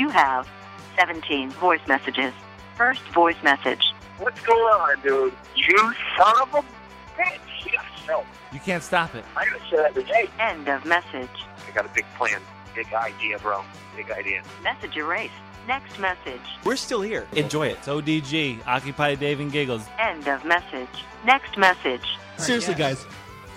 You have 17 voice messages. First voice message. What's going on, dude? You son of a bitch. Yes, no. You can't stop it. I gotta say that every day. End of message. I got a big plan. Big idea, bro. Big idea. Message erased. Next message. We're still here. Enjoy it. It's ODG, Occupy Dave and Giggles. End of message. Next message. Seriously, guys,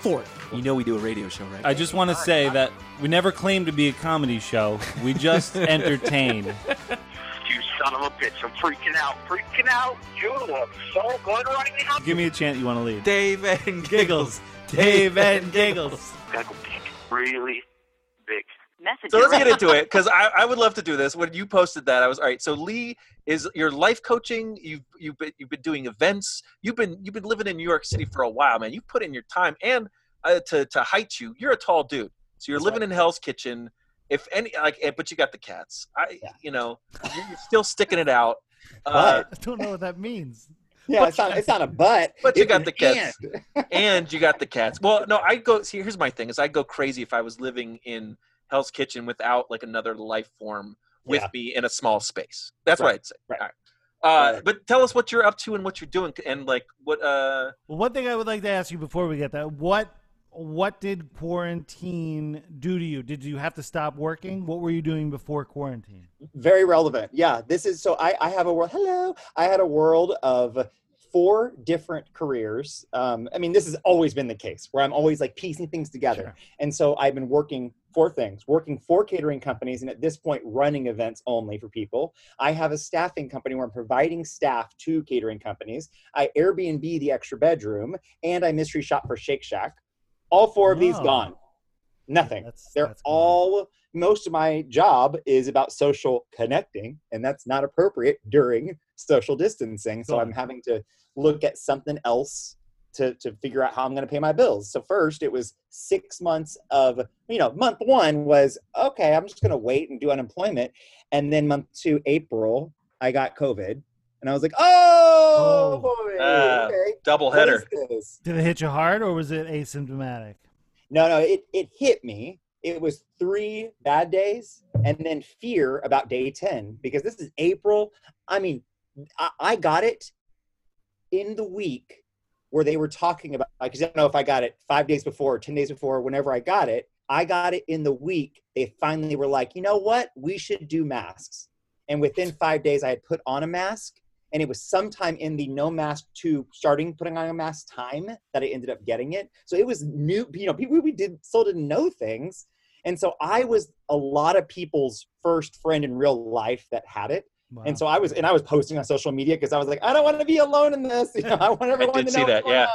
four. You know we do a radio show, right? I just want to say that we never claimed to be a comedy show. We just entertain. You son of a bitch. I'm freaking out. Freaking out. You look so good right now. Give me a chant you want to lead. Dave and Giggles. Dave and Giggles. Gotta go big. Really big. Message So let's erased. get into it because I, I would love to do this. When you posted that, I was all right. So Leigh is your life coaching. You've you've been you've been doing events. You've been you've been living in New York City for a while, man. You put in your time and uh, to to height you. You're a tall dude, so you're That's living in Hell's Kitchen. If any like, eh, but you got the cats. I Yeah. you know you're still sticking it out. Uh, But I don't know what that means. yeah, it's not it's not a butt. But you got an the cats. and. and you got the cats. Well, no, I go. See, here's my thing: is I'd go crazy if I was living in Hell's Kitchen without like another life form with Yeah. me in a small space. That's what Right, I'd say. right. All right. Uh, Right. But tell us what you're up to and what you're doing, and like what. Uh, Well, one thing I would like to ask you before we get that what what did quarantine do to you? Did you have to stop working? What were you doing before quarantine? very relevant. Yeah, this is so I, I have a world. Hello, I had a world of four different careers. Um, I mean, this has always been the case where I'm always like piecing things together. Sure. And so I've been working four things: working for catering companies, and at this point, running events only for people. I have a staffing company where I'm providing staff to catering companies. I Airbnb the extra bedroom, and I mystery shop for Shake Shack. All four of these Oh. gone. Nothing. That's They're that's all most of my job is about social connecting and that's not appropriate during social distancing so i'm having to look at something else to, to figure out how i'm going to pay my bills so first it was six months of you know month one was okay i'm just going to wait and do unemployment and then month two april i got covid and i was like oh, Oh. boy Ah, okay double what header. Did it hit you hard or was it asymptomatic? No, no, it, it hit me. It was three bad days and then fear about day 10 because this is April. I mean, I, I got it in the week where they were talking about, because I don't know if I got it five days before or 10 days before, whenever I got it. I got it in the week. They finally were like, you know what? We should do masks. And within five days, I had put on a mask. And it was sometime in the no mask to starting putting on a mask time that I ended up getting it. So it was new, you know, people we did still didn't know things. And so I was a lot of people's first friend in real life that had it. Wow. And so I was, and I was posting on social media because I was like, I don't want to be alone in this. You know, I want everyone did to see know. that, what's going yeah. on.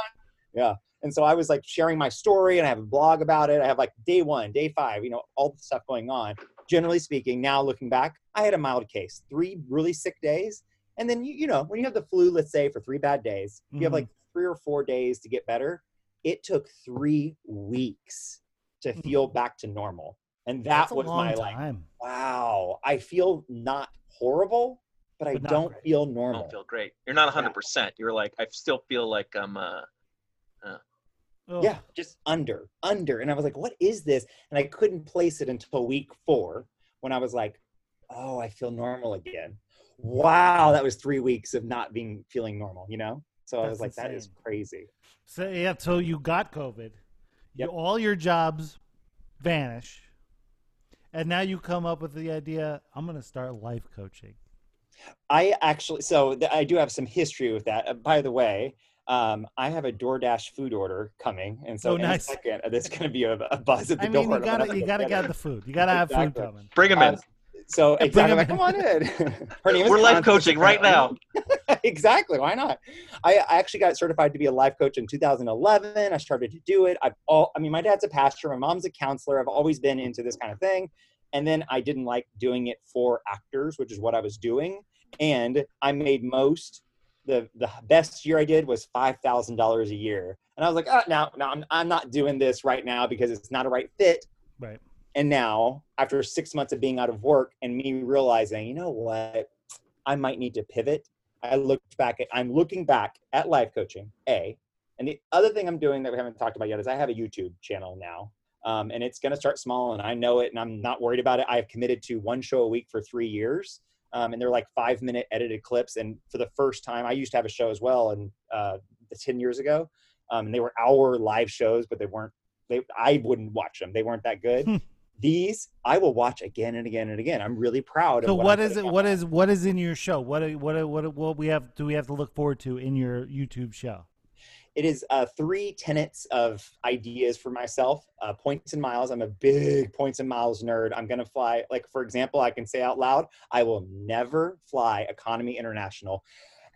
Yeah. And so I was like sharing my story and I have a blog about it. I have like day one, day five, you know, all the stuff going on. Generally speaking, now looking back, I had a mild case, three really sick days. And then, you, you know, when you have the flu, let's say for three bad days, you have Mhm. like three or four days to get better. It took three weeks to feel back to normal. And that That's was long my like, wow, I feel not horrible, but I But not don't great. feel I normal. don't feel great. You're not 100. percent You're like I still feel like I'm. Uh, Ugh. Yeah, just under, under. And I was like, what is this? And I couldn't place it until week four when I was like, oh, I feel normal again. Wow, that was three weeks of not being feeling normal, you know? So I was like, that is crazy. So yeah, so you got COVID. You, all your jobs vanish. And now you come up with the idea, I'm going to start life coaching. I actually, so th- I do have some history with that. Uh, by the way, um, I have a DoorDash food order coming, and so Oh, in nice. a second, uh, there's going to be a, a buzz at the I door. mean, you got to you got to go get the food. You got to have Exactly. food coming. bring them in. Um, so exactly, like, come on in. Her name is We're life coaching right now. exactly. Why not? I, I actually got certified to be a life coach in 2011. I started to do it. I've all, I mean, my dad's a pastor. My mom's a counselor. I've always been into this kind of thing. And then I didn't like doing it for actors, which is what I was doing. And I made most. The, the best year I did was five thousand dollars a year, and I was like, oh, no, no, I'm, I'm not doing this right now because it's not a right fit. Right. And now, after six months of being out of work and me realizing, you know what, I might need to pivot. I looked back at, I'm looking back at life coaching, A. And the other thing I'm doing that we haven't talked about yet is I have a YouTube channel now. Um, and it's going to start small, and I know it, and I'm not worried about it. I've committed to one show a week for three years, um, and they're like five minute edited clips. And for the first time, I used to have a show as well, and uh, 10 years ago, um, and they were hour live shows, but they weren't. They I wouldn't watch them. They weren't that good. These I will watch again and again and again. I'm really proud. So of what, what it? putting out. What is what is in your show? What what what what we have? Do we have to look forward to in your YouTube show? it is uh, three tenets of ideas for myself uh, points and miles i'm a big points and miles nerd i'm going to fly like for example i can say out loud i will never fly economy international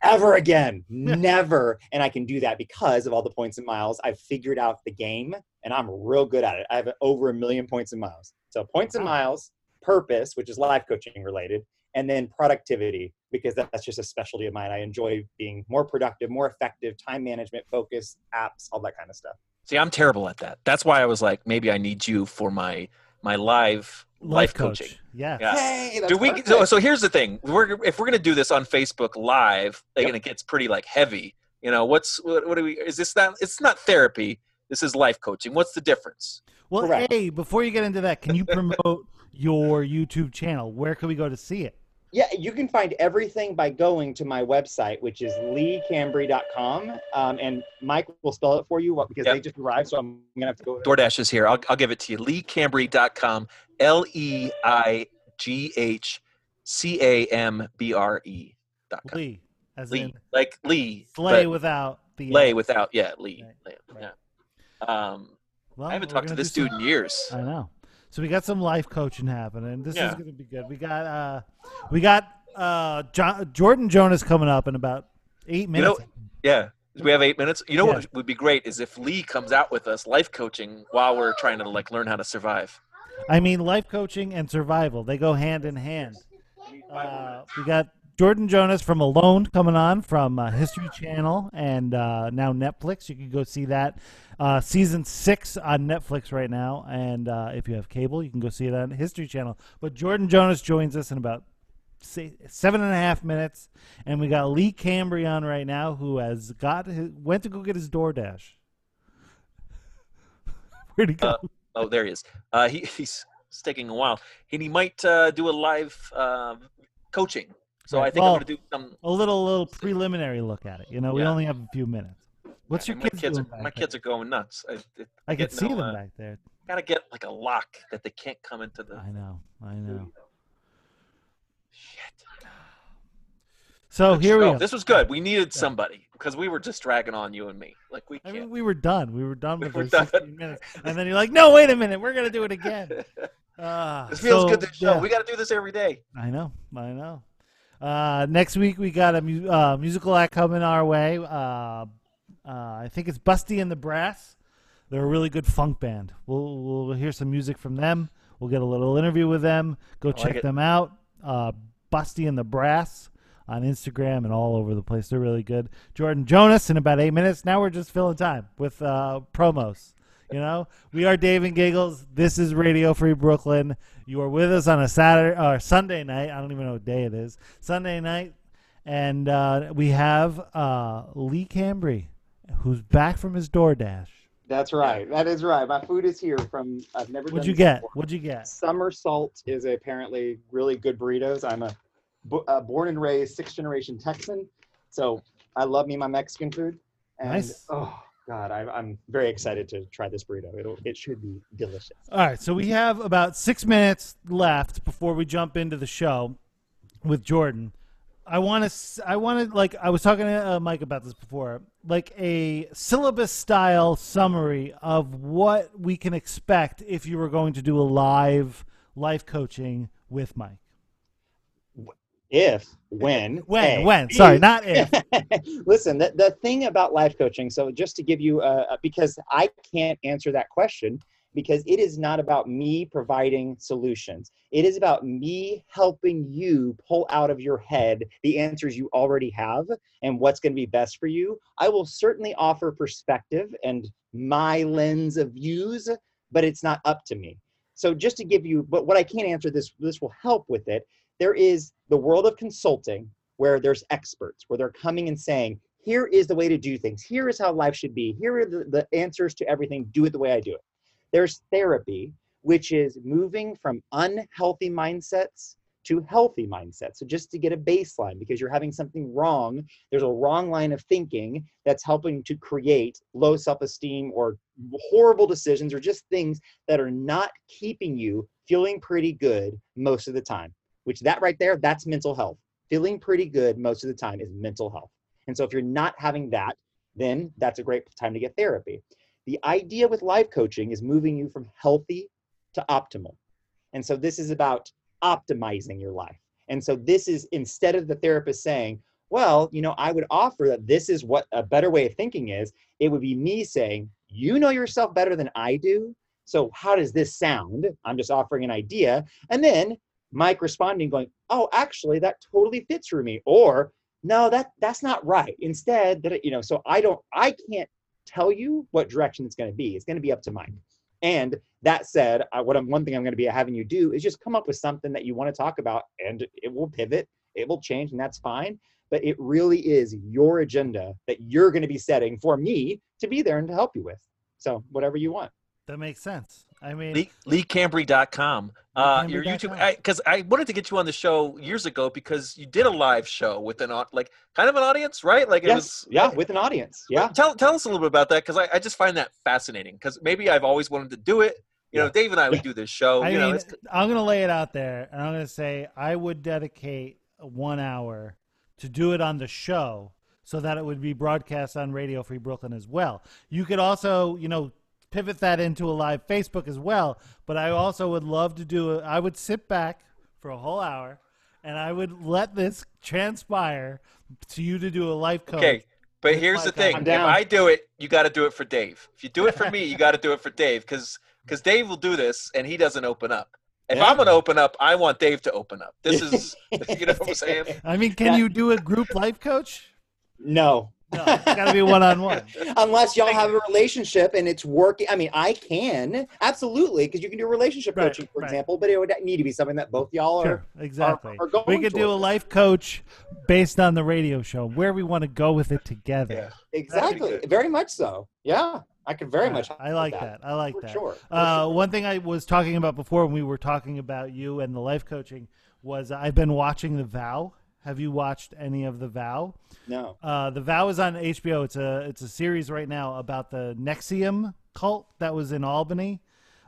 ever again never and i can do that because of all the points and miles i've figured out the game and i'm real good at it i have over a million points and miles so points and miles purpose which is life coaching related and then productivity because that's just a specialty of mine i enjoy being more productive more effective time management focus apps all that kind of stuff See, I'm terrible at that. That's why I was like, maybe I need you for my my live life, coach. coaching. Yeah. Yeah. hey Do we? perfect. So, so here's the thing: we're if we're gonna do this on Facebook Live, like, Yep. and it gets pretty like heavy. You know, what's what, what do we? Is this not? It's not therapy. This is life coaching. What's the difference? Well, Correct. hey, before you get into that, can you promote your YouTube channel? Where can we go to see it? yeah you can find everything by going to my website which is leighcambre.com um, and mike will spell it for you because Yep. they just arrived so i'm gonna have to go DoorDash is here. I'll, I'll give it to you. LeighCambre.com. L E I G H C A M B R E. dot com. Lee, as Lee, in like Lee, slay without the lay without yeah Lee. Right, Yeah. right. Um, well, I haven't talked to this dude some- in years. I know. So we got some life coaching happening. This is going to be good. We got uh, we got uh, jo- Jordan Jonas coming up in about eight You know, minutes. yeah. We have eight minutes. You know Yeah. what would be great is if Leigh comes out with us life coaching while we're trying to like learn how to survive. I mean, life coaching and survival they go hand in hand. Uh, we got Jordan Jonas from Alone coming on from uh, History Channel and uh, now Netflix. You can go see that. Uh, season six on Netflix right now, and uh, if you have cable, you can go see it on History Channel. But Jordan Jonas joins us in about say, seven and a half minutes, and we got Leigh Cambre on right now, who has got his, went to go get his DoorDash. Where'd he go? Uh, Oh, there he is. Uh, he, he's taking a while, and he might do a live coaching. So Right. I think Well, I'm going to do some. a little little preliminary look at it. You know, we only have a few minutes. What's your kids, kids? Are, my there? kids are going nuts. I, it, I can see no, them uh, back there. gotta get like a lock that they can't come into the. I know, I know. Shit. So Let's here we go. This was good. We needed somebody because we were just dragging on you and me. Like we can't. mean, we were done. We were done We with were done. 16 minutes, and then you're like, "No, wait a minute, we're gonna do it again." Uh, this feels so, good. to show. yeah. We got to do this every day. I know, I know. Uh, next week we got a mu- uh, musical act coming our way. Uh, uh, I think it's Busty and the Brass. They're a really good funk band. We'll we'll hear some music from them. We'll get a little interview with them. Go like check it. them out. Uh, Busty and the Brass on Instagram and all over the place. They're really good. Jordan Jonas in about eight minutes. Now we're just filling time with uh, promos. You know, we are Dave and Giggles. This is Radio Free Brooklyn. You are with us on a Saturday or Sunday night. I don't even know what day it is. Sunday night, and uh, we have uh, Leigh Cambre, who's back from his DoorDash. that's right that is right my food is here from i've never What'd done you get? before. What'd you get? Summer Salt is apparently really good burritos. I'm a, bo- uh born and raised sixth generation Texan, so I love me my Mexican food. And, Nice. Oh God, I'm, I'm very excited to try this burrito. It'll, it should be delicious. All right, so we have about six minutes left before we jump into the show with Jordan. I want to, I wanted like, I was talking to uh, Mike about this before, like a syllabus style summary of what we can expect if you were going to do a live life coaching with Mike. If, when, When, hey, when, sorry, not if. Listen, the, the thing about life coaching, so just to give you, uh, because I can't answer that question because it is not about me providing solutions. It is about me helping you pull out of your head the answers you already have and what's going to be best for you. I will certainly offer perspective and my lens of views, but it's not up to me. So just to give you, but what I can't answer this, this will help with it. There is the world of consulting where there's experts, where they're coming and saying, here is the way to do things. Here is how life should be. Here are the, the answers to everything. Do it the way I do it. There's therapy, which is moving from unhealthy mindsets to healthy mindsets. So just to get a baseline, because you're having something wrong, there's a wrong line of thinking that's helping to create low self-esteem or horrible decisions or just things that are not keeping you feeling pretty good most of the time. Which that right there, that's mental health. Feeling pretty good most of the time is mental health. And so if you're not having that, then that's a great time to get therapy. The idea with life coaching is moving you from healthy to optimal. And so this is about optimizing your life. And so this is instead of the therapist saying, well, you know, I would offer that this is what a better way of thinking is, it would be me saying, you know yourself better than I do. So how does this sound? I'm just offering an idea. And then Mike responding, going, oh, actually, that totally fits for me. Or no, that that's not right. Instead, that you know, so I don't, I can't tell you what direction it's going to be. It's going to be up to Mike. And that said, I, what I'm one thing I'm going to be having you do is just come up with something that you want to talk about, and it will pivot, it will change, and that's fine. But it really is your agenda that you're going to be setting for me to be there and to help you with. So whatever you want. That makes sense. I mean, Leigh, LeighCambre.com. Uh, your YouTube, because I, wanted to get you on the show years ago because you did a live show with an like kind of an audience, right? Like it yes, was. yeah, with an audience. Yeah. Tell tell us a little bit about that because I, I just find that fascinating because maybe I've always wanted to do it. You know, Dave and I would do this show. I you mean, it's, I'm going to lay it out there, and I'm going to say I would dedicate one hour to do it on the show so that it would be broadcast on Radio Free Brooklyn as well. You could also, you know, pivot that into a live Facebook as well. But I also would love to do it. I would sit back for a whole hour, and I would let this transpire to you to do a live coach. okay. But here's the thing: I'm if. I do it, you got to do it for Dave. If you do it for me, you got to do it for Dave because because Dave will do this and he doesn't open up. If Yeah. I'm going to open up, I want Dave to open up. This is, you know what I'm saying? I mean, can Yeah. you do a group life coach? No. No, it's got to be one on one. Unless y'all have a relationship and it's working. I mean, I can absolutely because you can do relationship Right, coaching, for right. example, but it would need to be something that both y'all are. Sure, exactly. are going we could do a life coach based on the radio show, where we want to go with it together. Exactly. Very much so. Yeah. I could very Yeah, much. I like that. I like for that. Sure. for Uh, sure. one thing I was talking about before when we were talking about you and the life coaching was I've been watching The Vow. Have you watched any of The Vow? No. Uh, the Vow is on HBO. It's a it's a series right now about the NXIVM cult that was in Albany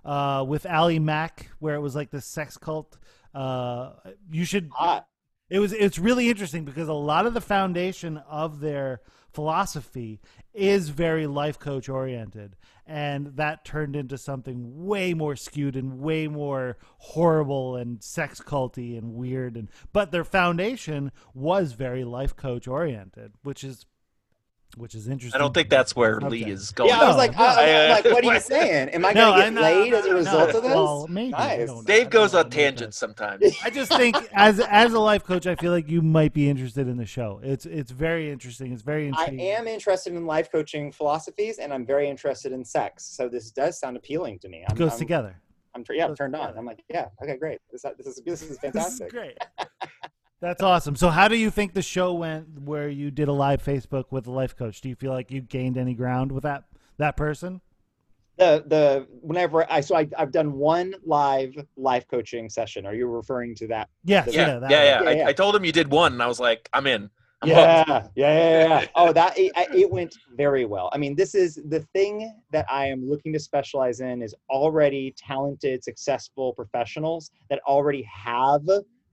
uh, with Ali Mack, where it was like this sex cult. Uh, you should. Hot. It was. It's really interesting because a lot of the foundation of their philosophy is very life coach oriented, and that turned into something way more skewed and way more horrible and sex culty and weird. And but their foundation was very life coach oriented, which is which is interesting. I don't think that's where Okay. Leigh is going. Yeah, I was like, no. I, I, uh, like, what are you saying? Am I No, gonna get not- laid as a no, result of this? Well, maybe. Nice. don't know. I Dave goes know on tangents sometimes. I just think as as a life coach, I feel like you might be interested in the show. It's it's very interesting. It's very interesting. I am interested in life coaching philosophies, and I'm very interested in sex. So this does sound appealing to me. I'm, It goes I'm, together. I'm yeah, I'm turned on. I'm like, yeah, okay, great. This this is this is This is fantastic. great. That's awesome. So, how do you think the show went where you did a live Facebook with a life coach? Do you feel like you gained any ground with that that person? the the whenever I so I I've done one live life coaching session. Are you referring to that? Yes. Yeah, Yeah. yeah, that yeah. one. Yeah, I, yeah. I told him you did one, and I was like, I'm in. I'm. Yeah, yeah, yeah, yeah. Oh, that it, it went very well. I mean, this is the thing that I am looking to specialize in is already talented, successful professionals that already have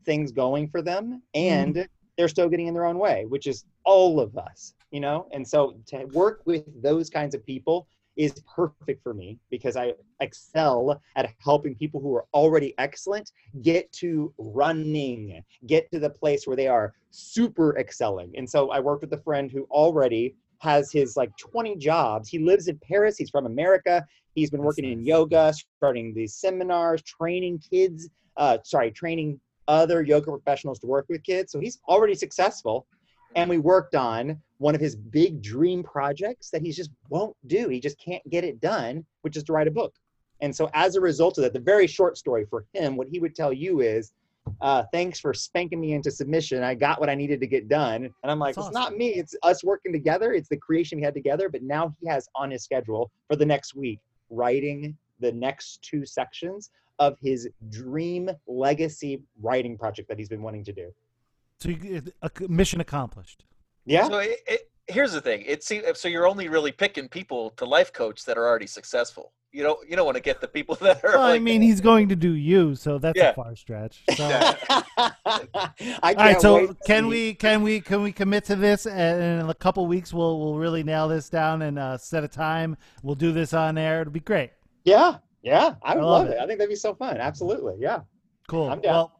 things going for them, and they're still getting in their own way, which is all of us, you know. And so to work with those kinds of people is perfect for me because I excel at helping people who are already excellent get to running, get to the place where they are super excelling. And so I worked with a friend who already has his like 20 jobs. He lives in Paris. He's from America. He's been working in yoga, starting these seminars, training kids, uh, sorry, training other yoga professionals to work with kids. So he's already successful. And we worked on one of his big dream projects that he just won't do. He just can't get it done, which is to write a book. And so, as a result of that, the very short story for him, what he would tell you is, uh, thanks for spanking me into submission. I got what I needed to get done. And I'm like, That's it's not me, it's us working together. It's the creation we had together. But now he has on his schedule for the next week writing the next two sections of his dream legacy writing project that he's been wanting to do. So you, a mission accomplished. Yeah. So it, it, here's the thing. It seems so you're only really picking people to life coach that are already successful. You don't you don't want to get the people that are. Well, I mean, he's going to do you, so that's Yeah. a far stretch. So. I can't All right, so can see- we can we can we commit to this? And in a couple weeks, we'll we'll really nail this down and uh, set a time. We'll do this on air. It'll be great. Yeah, yeah, I would I love love it. it. I think that'd be so fun. Absolutely, yeah. Cool. I'm down. Well,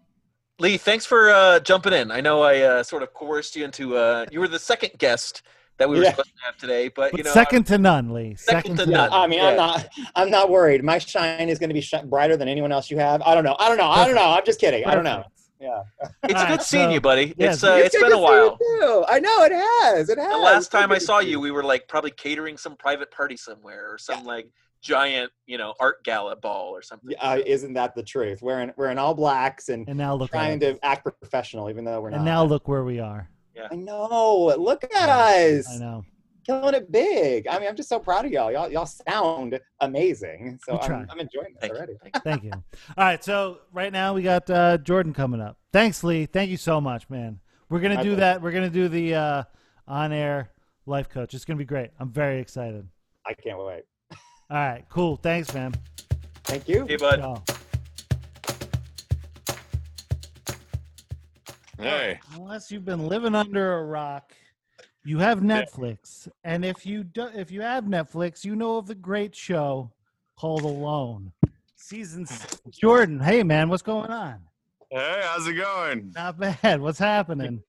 Leigh, thanks for uh, jumping in. I know I uh, sort of coerced you into. Uh, you were the second guest that we were Yeah. supposed to have today, but, but you know, second to none, Leigh. Second to to none. I mean, Yeah. I'm not, I'm not worried. My shine is going to be shi- brighter than anyone else you have. I don't know. I don't know. I don't know. I'm just kidding. I don't know. Yeah, it's All good right, seeing so- you, buddy. yeah, it's uh, It's it's good been a to see you while. too. I know it has. It has. The last It's time I saw you, we were like probably catering some private party somewhere or some like giant, you know, art gala ball or something. Uh, isn't that the truth? We're in, we're in all blacks and And now look at trying us. to act professional, even though we're And not. now look where we are. Yeah. I know. Look at us. I know. killing it big. I mean, I'm just so proud of y'all. Y'all, y'all sound amazing. So I'm, I'm enjoying this Thank already. Thank you. Thank you. All right, so right now we got uh, Jordan coming up. Thanks, Leigh. Thank you so much, man. We're gonna My do pleasure. that. We're gonna do the uh, on-air life coach. It's gonna be great. I'm very excited. I can't wait. All right, cool. Thanks, man. Thank you. Hey, bud. Ciao. Hey, Unless you've been living under a rock, you have Netflix, and if you do, if you have Netflix, you know of the great show called Alone, season. Hmm. Six. Jordan, hey man, what's going on? hey, how's it going? Not bad. What's happening?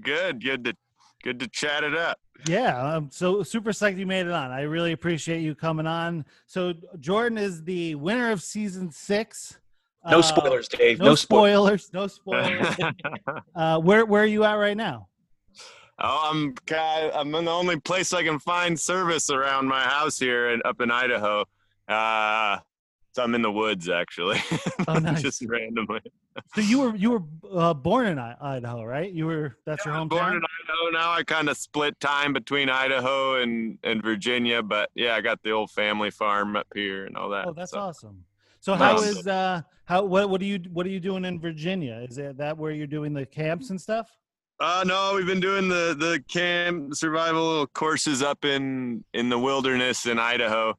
Good, good to good to chat it up. Yeah, I'm so super psyched you made it on. I really appreciate you coming on. So Jordan is the winner of season six. No Uh, spoilers, Dave. No, No, spoilers. spoilers. No spoilers. uh, where where are you at right now? oh, I'm I'm in the only place I can find service around my house here and up in Idaho. Uh, so I'm in the woods actually. Oh, nice. Just randomly. So you were you were uh, born in I- Idaho, right? You were that's your I was born hometown. in Idaho. Now I kind of split time between Idaho and and Virginia, but yeah, I got the old family farm up here and all that. Oh, that's so. awesome. So how Nice. is uh how what what are you what are you doing in Virginia? Is it that where you're doing the camps and stuff? Uh no, we've been doing the the camp survival courses up in in the wilderness in Idaho,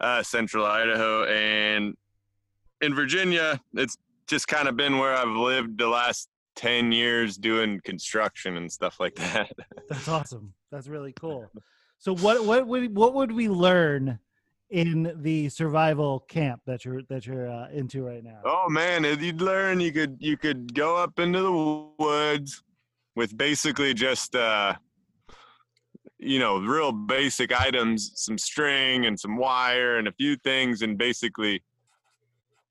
uh, central Idaho, and in Virginia. It's just kind of been where I've lived the last ten years doing construction and stuff like that. That's awesome. That's really cool. So what what would what would we learn in the survival camp that you're that you're uh, into right now? oh man, if you'd learn, you could you could go up into the woods with basically just uh, you know real basic items, some string and some wire and a few things, and basically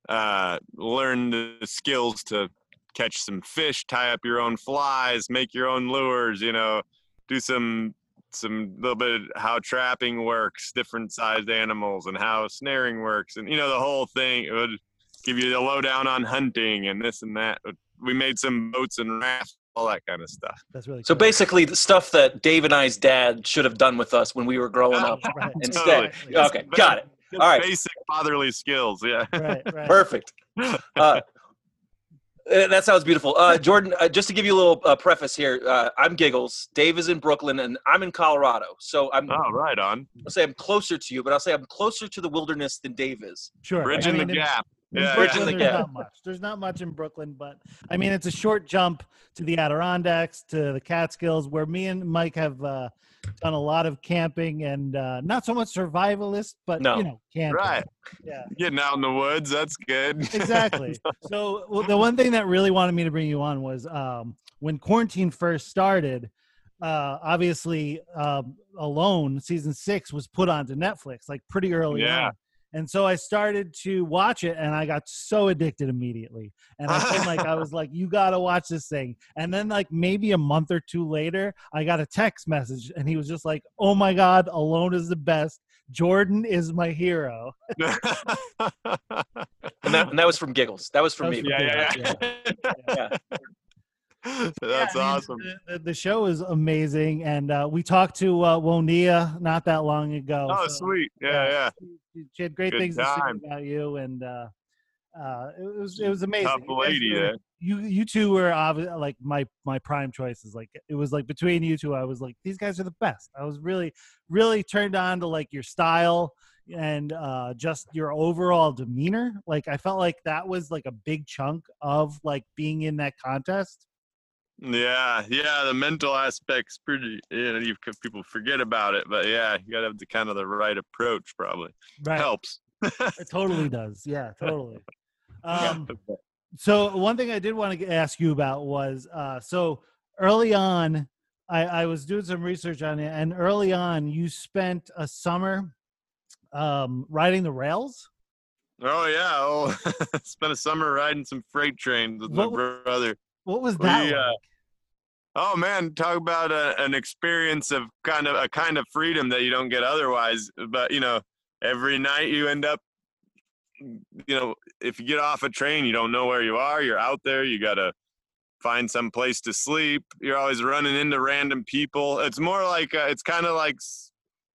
uh, learn the skills to catch some fish, tie up your own flies, make your own lures. You know, do some some little bit of how trapping works, different sized animals, and how snaring works, and you know the whole thing. It would give you the lowdown on hunting and this and that. We made some boats and rafts, all that kind of stuff. That's really So basically, the stuff that Dave and I's dad should have done with us when we were growing up. right. Instead, Exactly. okay, got it. Just All right. Basic fatherly skills, yeah. Right, right. Perfect. Uh, uh, that sounds beautiful. Uh, Jordan, uh, just to give you a little uh, preface here, uh, I'm Giggles. Dave is in Brooklyn, and I'm in Colorado. So I'm, Oh, right on. I'll say I'm closer to you, but I'll say I'm closer to the wilderness than Dave is. Sure. Bridging I mean, the gap. Yeah, Bridging Brooklyn, the there's gap. not much. There's not much in Brooklyn, but I mean, it's a short jump to the Adirondacks, to the Catskills, where me and Mike have uh, done a lot of camping and uh, not so much survivalist, but No. you know, camping. Right. Yeah. Getting out in the woods, that's good. exactly. So well, the one thing that really wanted me to bring you on was um, when quarantine first started. Uh, obviously, um, Alone season six was put onto Netflix like pretty early Yeah. on, and so I started to watch it, and I got so addicted immediately. And I felt like I was like, "You got to watch this thing." And then, like maybe a month or two later, I got a text message, and he was just like, "Oh my God, Alone is the best. Jordan is my hero." And that, and that was from Giggles. That was from That me. was yeah, from yeah, yeah. So That's Yeah, awesome. The, the- show is amazing, and uh, we talked to uh, Woniya not that long ago. Oh, so, sweet. Yeah, yeah. She, she had great Good things to say about you, and uh, uh, it was it was amazing. Tough You lady were- there. You you two were obvi- like my my prime choices. Like it was like between you two, I was like these guys are the best. I was really really turned on to like your style and uh just your overall demeanor like i felt like that was like a big chunk of like being in that contest Yeah, yeah. The mental aspect's pretty. You know, you people forget about it, but yeah, you gotta have the kind of the right approach. Probably right helps. it totally does yeah totally um so one thing i did want to ask you about was uh so early on i i was doing some research on it and early on you spent a summer um riding the rails Oh yeah. Oh, spent a summer riding some freight trains with What- my brother. What was that We, uh. Oh man, talk about a, an experience of kind of a kind of freedom that you don't get otherwise. But you know, every night you end up, you know, if you get off a train, you don't know where you are. You're out there. You gotta find some place to sleep. You're always running into random people. It's more like uh, it's kind of like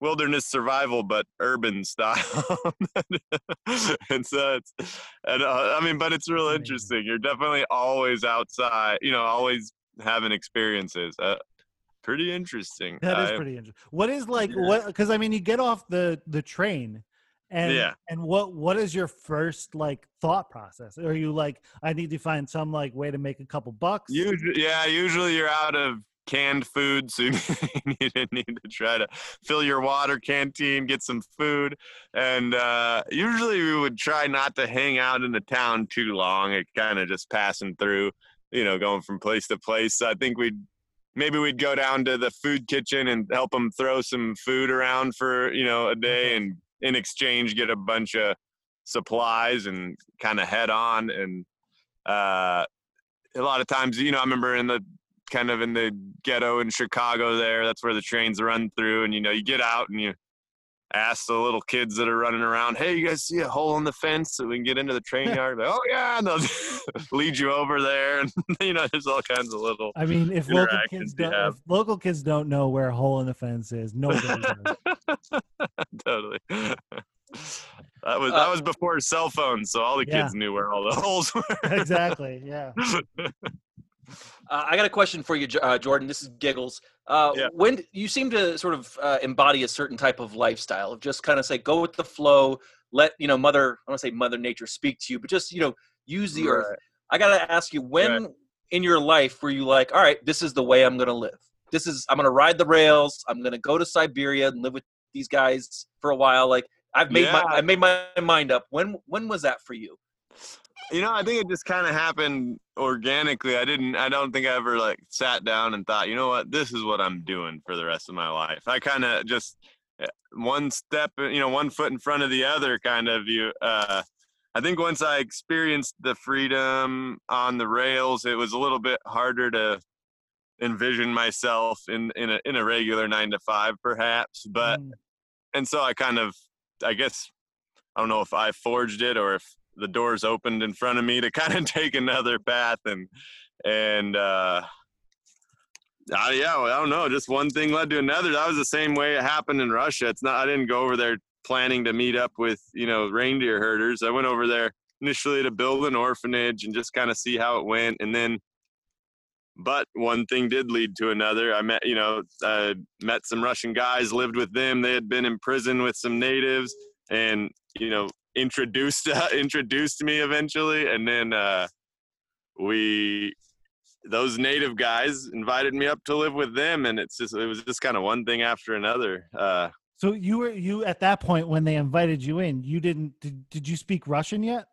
wilderness survival, but urban style. and so it's, and uh, I mean, but it's real interesting. You're definitely always outside. You know, always having experiences. Uh, pretty interesting. That is I- pretty interesting. What is like Yeah. what? Because I mean, you get off the the train, and Yeah. and what what is your first like thought process? Are you like, I need to find some like way to make a couple bucks? Usually, yeah, usually you're out of canned food, so you need need to try to fill your water canteen, get some food, and uh, usually we would try not to hang out in the town too long. It kind of just passing through, you know, going from place to place. So I think we'd maybe we'd go down to the food kitchen and help them throw some food around for you know a day, and in exchange get a bunch of supplies and kind of head on and. Uh, a lot of times, you know, I remember in the kind of in the ghetto in Chicago there, that's where the trains run through. And, you know, you get out and you ask the little kids that are running around, hey, you guys see a hole in the fence so we can get into the train yard? Like, oh, yeah. And they'll lead you over there. And, you know, there's all kinds of little. I mean, if local kids don't, if local kids don't know where a hole in the fence is, nobody does. totally. That was Uh, that was before cell phones, so all the Yeah. kids knew where all the holes were. exactly. Yeah. Uh, I got a question for you, uh, Jordan. This is Giggles. Uh, Yeah. When you seem to sort of uh, embody a certain type of lifestyle of just kind of say, go with the flow, let you know, Mother. I want to say Mother Nature speak to you, but just you know, use the earth. I got to ask you, when in your life were you like, all right, this is the way I'm going to live. This is I'm going to ride the rails. I'm going to go to Siberia and live with these guys for a while. Like I've made my Yeah. I made my mind up. When when was that for you? You know, I think it just kind of happened organically. I didn't. I don't think I ever like sat down and thought, you know what, this is what I'm doing for the rest of my life. I kind of just eh, one step, you know, one foot in front of the other, kind of. You, uh, I think once I experienced the freedom on the rails, it was a little bit harder to envision myself in in a in a regular nine to five, perhaps. But Mm. and so I kind of, I guess, I don't know if I forged it or if the doors opened in front of me to kind of take another path and and uh, uh yeah, I don't know, just one thing led to another. That was the same way it happened in Russia. It's not I didn't go over there planning to meet up with you know reindeer herders. I went over there initially to build an orphanage and just kind of see how it went, and then. But one thing did lead to another. I met, you know, uh, met some Russian guys, lived with them. They had been in prison with some natives, and you know, introduced uh, introduced me eventually, and then uh, we those native guys invited me up to live with them, and it's just it was just kind of one thing after another. Uh, So you were you at that point when they invited you in, you didn't did, did you speak Russian yet?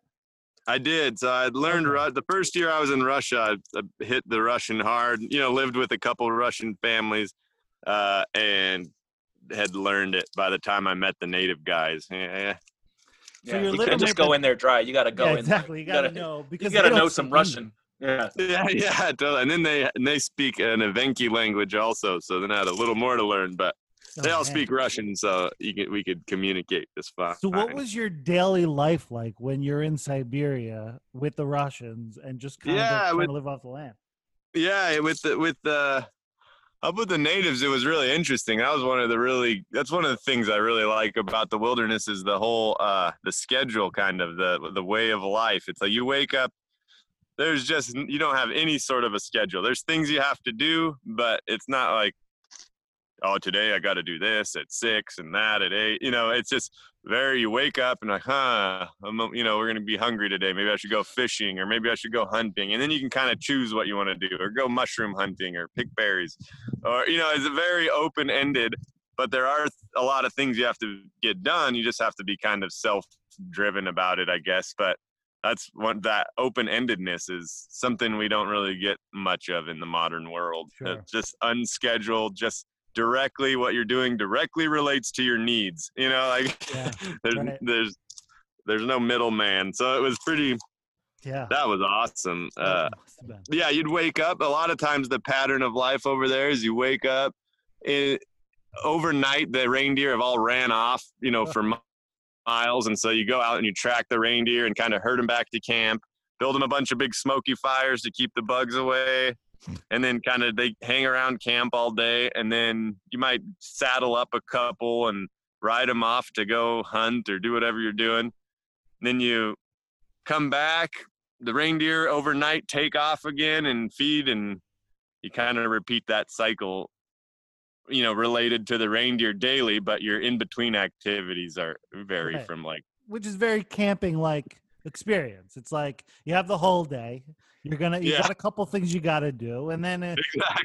I did. So I learned Okay. The first year I was in Russia. I, I hit the Russian hard. You know, lived with a couple Russian families, uh, and had learned it by the time I met the native guys. Yeah, So you're you can't just go in there dry. You got to go yeah, in. exactly. You You gotta, gotta- know You got to know some Russian. Yeah. yeah, yeah. totally. And then they and they speak an Evenki language also. So then I had a little more to learn, but oh, they Oh, all man. speak Russian, so you could, we could communicate just fine. So what was your daily life like when you're in Siberia with the Russians and just kind Yeah, of trying with- to live off the land? yeah, with the with the up with the natives, it was really interesting. That was one of the really that's one of the things I really like about the wilderness is the whole uh the schedule kind of the the way of life. It's like you wake up there's just you don't have any sort of a schedule. There's things you have to do, but it's not like oh today I got to do this at 6 and that at 8. You know, it's just very you wake up and like, huh, I'm, you know, we're gonna be hungry today. Maybe I should go fishing, or maybe I should go hunting, and then you can kind of choose what you want to do, or go mushroom hunting, or pick berries, or you know, it's very open ended. But there are a lot of things you have to get done. You just have to be kind of self driven about it, I guess. But that's what that open endedness is something we don't really get much of in the modern world. Sure. Just unscheduled, just directly what you're doing directly relates to your needs. You know, like Yeah, there's right. there's there's no middleman. So it was pretty Yeah. that was awesome. Uh Must have been. yeah, you'd wake up. A lot of times the pattern of life over there is you wake up and overnight the reindeer have all ran off, you know, for miles and so you go out and you track the reindeer and kind of herd them back to camp, build them a bunch of big smoky fires to keep the bugs away. And then kind of they hang around camp all day and then you might saddle up a couple and ride them off to go hunt or do whatever you're doing. then you come back, the reindeer overnight take off again and feed and you kind of repeat that cycle you know related to the reindeer daily but your in between activities are vary Right. from like which is very camping like experience. It's like you have the whole day. You're gonna you Yeah. got a couple things you got to do, and then a,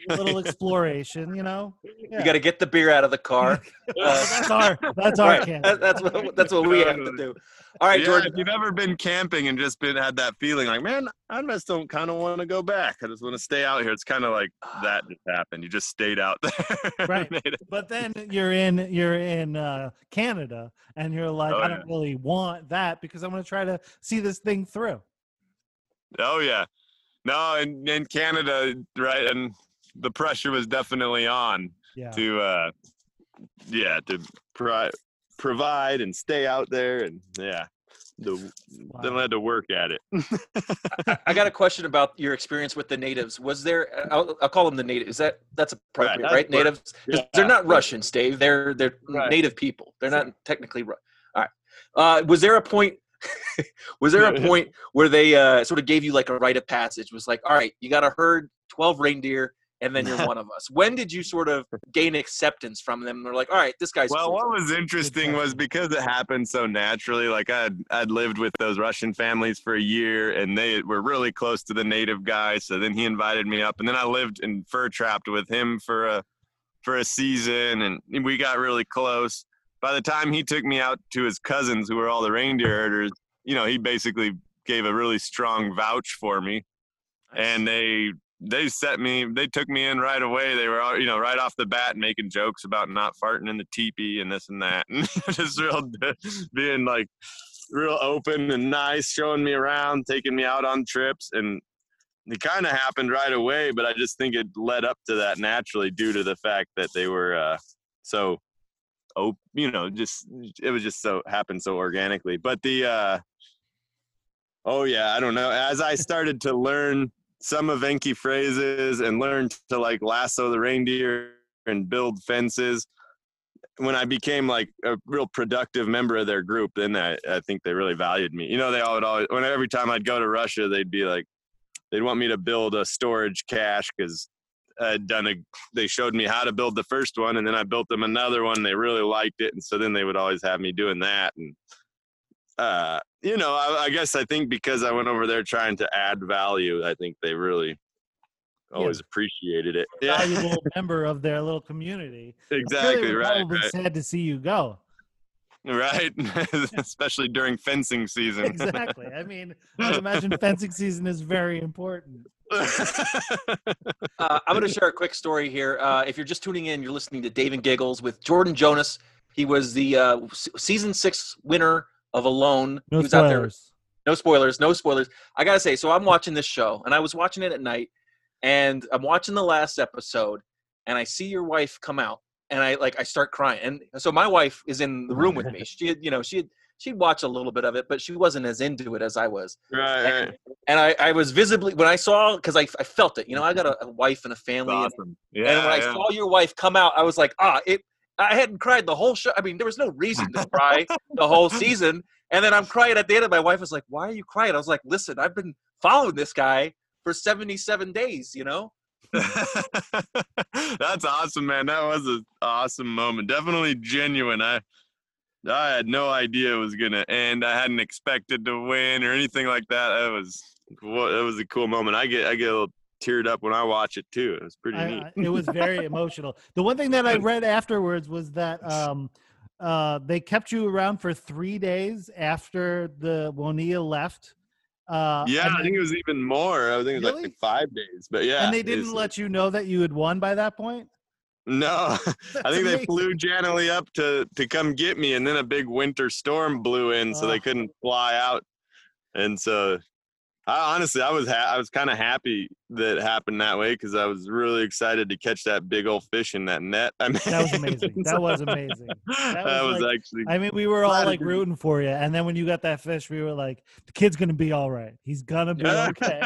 a little exploration. You know, Yeah. You got to get the beer out of the car. Well, that's our that's our Right. camp. That's what that's what we have to do. All right, yeah, Jordan. if you've ever been camping and just been had that feeling like man i just don't kind of want to go back i just want to stay out here it's kind of like that just happened you just stayed out there Right. But then you're in you're in uh, Canada, and you're like, Oh, I yeah. don't really want that because I'm gonna try to see this thing through. Oh yeah, no, in in Canada, right, and the pressure was definitely on Yeah. to, uh, yeah, to pro- provide and stay out there, and yeah, the then Wow. had to work at it. I, I got a question about your experience with the natives. Was there? I'll, I'll call them the natives. Is that that's appropriate, that's right? Natives. Yeah. They're not Russians, Dave. They're they're Right. native people. They're not technically. Ru- All right. Uh, was there a point? was there a point where they uh, sort of gave you like a rite of passage? Was like, all right, you got to herd twelve reindeer, and then you're one of us. When did you sort of gain acceptance from them? They're like, all right, this guy's Well, cool. what was interesting was because it happened so naturally. Like I'd I'd lived with those Russian families for a year, and they were really close to the native guys. So then he invited me up, and then I lived and fur trapped with him for a for a season, and we got really close. By the time he took me out to his cousins, who were all the reindeer herders, you know, he basically gave a really strong vouch for me, and they they set me they took me in right away. They were all you know right off the bat making jokes about not farting in the teepee and this and that. And just real being like real open and nice showing me around taking me out on trips. And it kind of happened right away but i just think it led up to that naturally due to the fact that they were uh so oh you know just it was just so happened so organically but the uh oh yeah i don't know as i started to learn some of Evenki phrases and learn to like lasso the reindeer and build fences. When I became like a real productive member of their group, then I, I think they really valued me. You know, they all would always, when every time I'd go to Russia, they'd be like, they'd want me to build a storage cache because I'd done a, they showed me how to build the first one and then I built them another one. They really liked it. And so then they would always have me doing that. And, uh, you know, I, I guess I think because I went over there trying to add value, I think they really always appreciated it. Yeah, Valuable member of their little community. Sure exactly right, right, sad to see you go. right. Especially during fencing season. Exactly. I mean, I imagine fencing season is very important. Uh, I'm going to share a quick story here. Uh, if you're just tuning in, you're listening to Dave and Giggles with Jordan Jonas. He was the uh, season six winner of Alone. No he was out there. spoilers. No spoilers. No spoilers. I gotta say, so I'm watching this show, and I was watching it at night, and I'm watching the last episode, and I see your wife come out, and I like I start crying, and so my wife is in the room with me. She had, you know, she had she'd watch a little bit of it, but she wasn't as into it as I was. Right, right. And I, I was visibly when I saw because I, I felt it. You know, I got a, a wife and a family, and- Awesome. and Yeah, when I saw your wife come out, I was like, ah, it. I hadn't cried the whole show. I mean, there was no reason to cry the whole season. And then I'm crying at the end, and my wife was like, "Why are you crying?" I was like, "Listen, I've been following this guy for 77 days. You know." That's awesome, man. That was an awesome moment. Definitely genuine. I I had no idea it was gonna end. I hadn't expected to win or anything like that. That was what it was a cool moment. I get I get a little teared up when I watch it too. It was pretty I, neat. It was very emotional. The one thing that I read afterwards was that um, uh, they kept you around for three days after the Woniya left. Uh, yeah, I think it was even more. I think it was Really? like five days. But yeah. and they didn't let you know that you had won by that point. No, I think they flew Janalee up to to come get me, and then a big winter storm blew in, so Oh. they couldn't fly out. And so, I honestly, I was ha- I was kind of happy that happened that way because I was really excited to catch that big old fish in that net. I mean, That was amazing. That was amazing. That, was was, like- actually. I mean, we were all like rooting for you, and then when you got that fish, we were like, "The kid's gonna be all right. He's gonna be okay."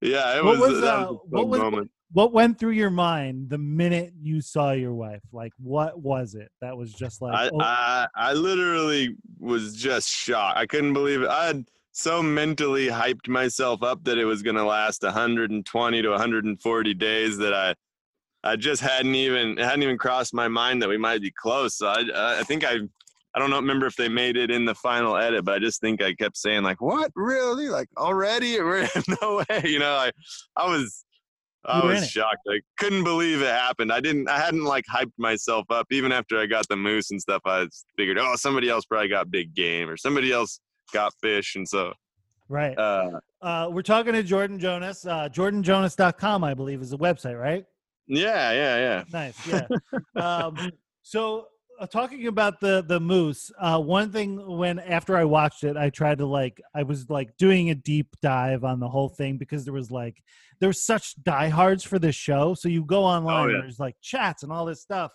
yeah, it What was. was, that uh, was a what was- moment. What went through your mind the minute you saw your wife? Like, what was it that was just like, I, oh, I I literally was just shocked. I couldn't believe it. I had so mentally hyped myself up that it was going to last 120 to 140 days that I I just hadn't even it hadn't even crossed my mind that we might be close. So I I think I I don't know remember if they made it in the final edit, but I just think I kept saying like, "What? Really? Like already? We're no way." You know, I I was I was it. shocked. I couldn't believe it happened. I didn't. I hadn't like hyped myself up. Even after I got the moose and stuff, I figured, oh, somebody else probably got big game, or somebody else got fish, and so right? uh, Uh, we're talking to Jordan Jonas. Uh, JordanJonas.com, I believe, is the website, right? yeah, yeah, yeah. Nice. Yeah. um, so talking about the the moose, uh, one thing when after I watched it, I tried to like I was like doing a deep dive on the whole thing because there was like there's such diehards for this show. So you go online, yeah. there's like chats and all this stuff.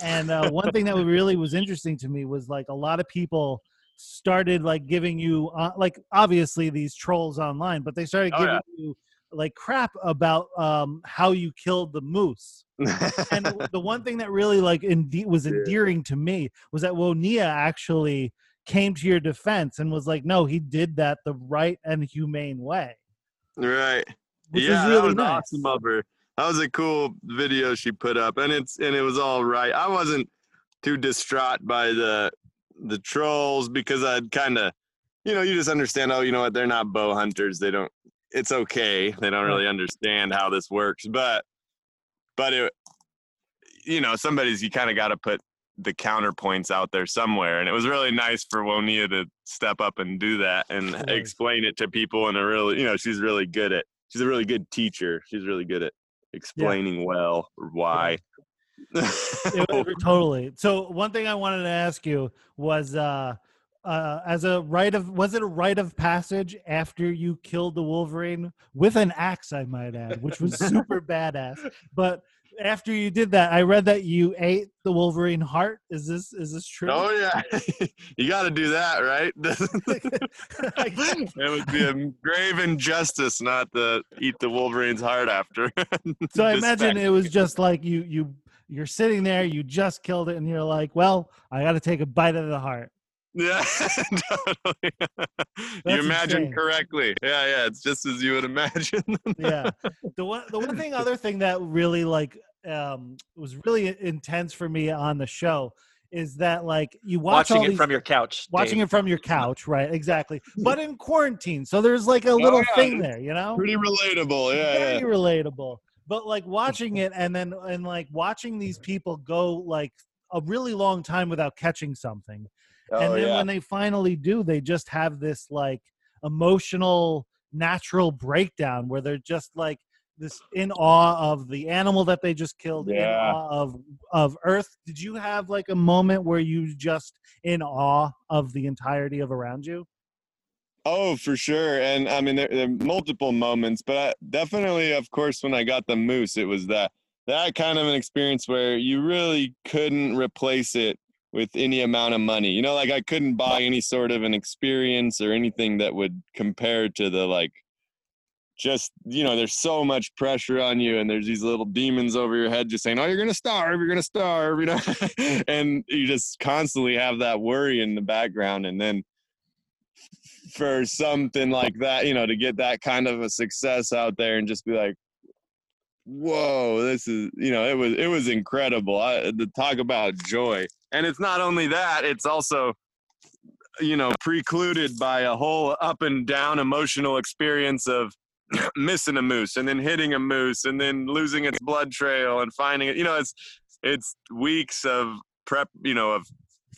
And uh, one thing that really was interesting to me was like a lot of people started like giving you uh, like obviously these trolls online, but they started Oh, giving yeah. you like crap about um, how you killed the moose and the- one thing that really like ende- was Yeah. endearing to me was that Woniya actually came to your defense and was like, "No, he did that the right and humane way," right. which yeah, was really that was nice. awesome of her. That was a cool video she put up, and it's and it was all right. I wasn't too distraught by the the trolls because I'd kind of, you know, you just understand. Oh, you know what? They're not bow hunters. They don't. It's okay. They don't really understand how this works, but but it, you know, somebody's you kind of got to put the counterpoints out there somewhere, and it was really nice for Woniya to step up and do that and explain it to people in a really, you know, she's really good at she's a really good teacher. She's really good at explaining well or why. It totally. So one thing I wanted to ask you was, uh, uh, as a rite of was it a rite of passage after you killed the Wolverine with an axe? I might add, which was super badass. But after you did that, I read that you ate the Wolverine heart. Is this is this true? oh yeah, you got to do that, right? it would be a grave injustice not to eat the Wolverine's heart after. So I imagine fact- it was just like you you you're sitting there, you just killed it, and you're like, well, I got to take a bite of the heart. Yeah, totally. You imagine insane. correctly. Yeah, yeah, it's just as you would imagine. yeah the one the one thing other thing that really like um was really intense for me on the show is that like you watch Watching all it from your couch. watching Dave. it from your couch right exactly but in quarantine so there's like a little Oh, yeah. thing there you know Pretty relatable. Yeah, very yeah. relatable but like watching it and then and like watching these people go like a really long time without catching something and Oh, then yeah. when they finally do they just have this like emotional natural breakdown where they're just like this in awe of the animal that they just killed in awe of of earth did you have like a moment where you just in awe of the entirety of around you Oh, for sure. And I mean, there, there are multiple moments, but I, definitely, of course, when I got the moose, it was that that kind of an experience where you really couldn't replace it with any amount of money. You know, like I couldn't buy any sort of an experience or anything that would compare to the like just you know there's so much pressure on you and there's these little demons over your head just saying oh you're gonna starve you're gonna starve you know? And you just constantly have that worry in the background and then for something like that you know to get that kind of a success out there and just be like whoa this is you know it was it was incredible. I, to talk about joy and it's not only that it's also you know precluded by a whole up and down emotional experience of missing a moose and then hitting a moose and then losing its blood trail and finding it you know it's it's weeks of prep you know of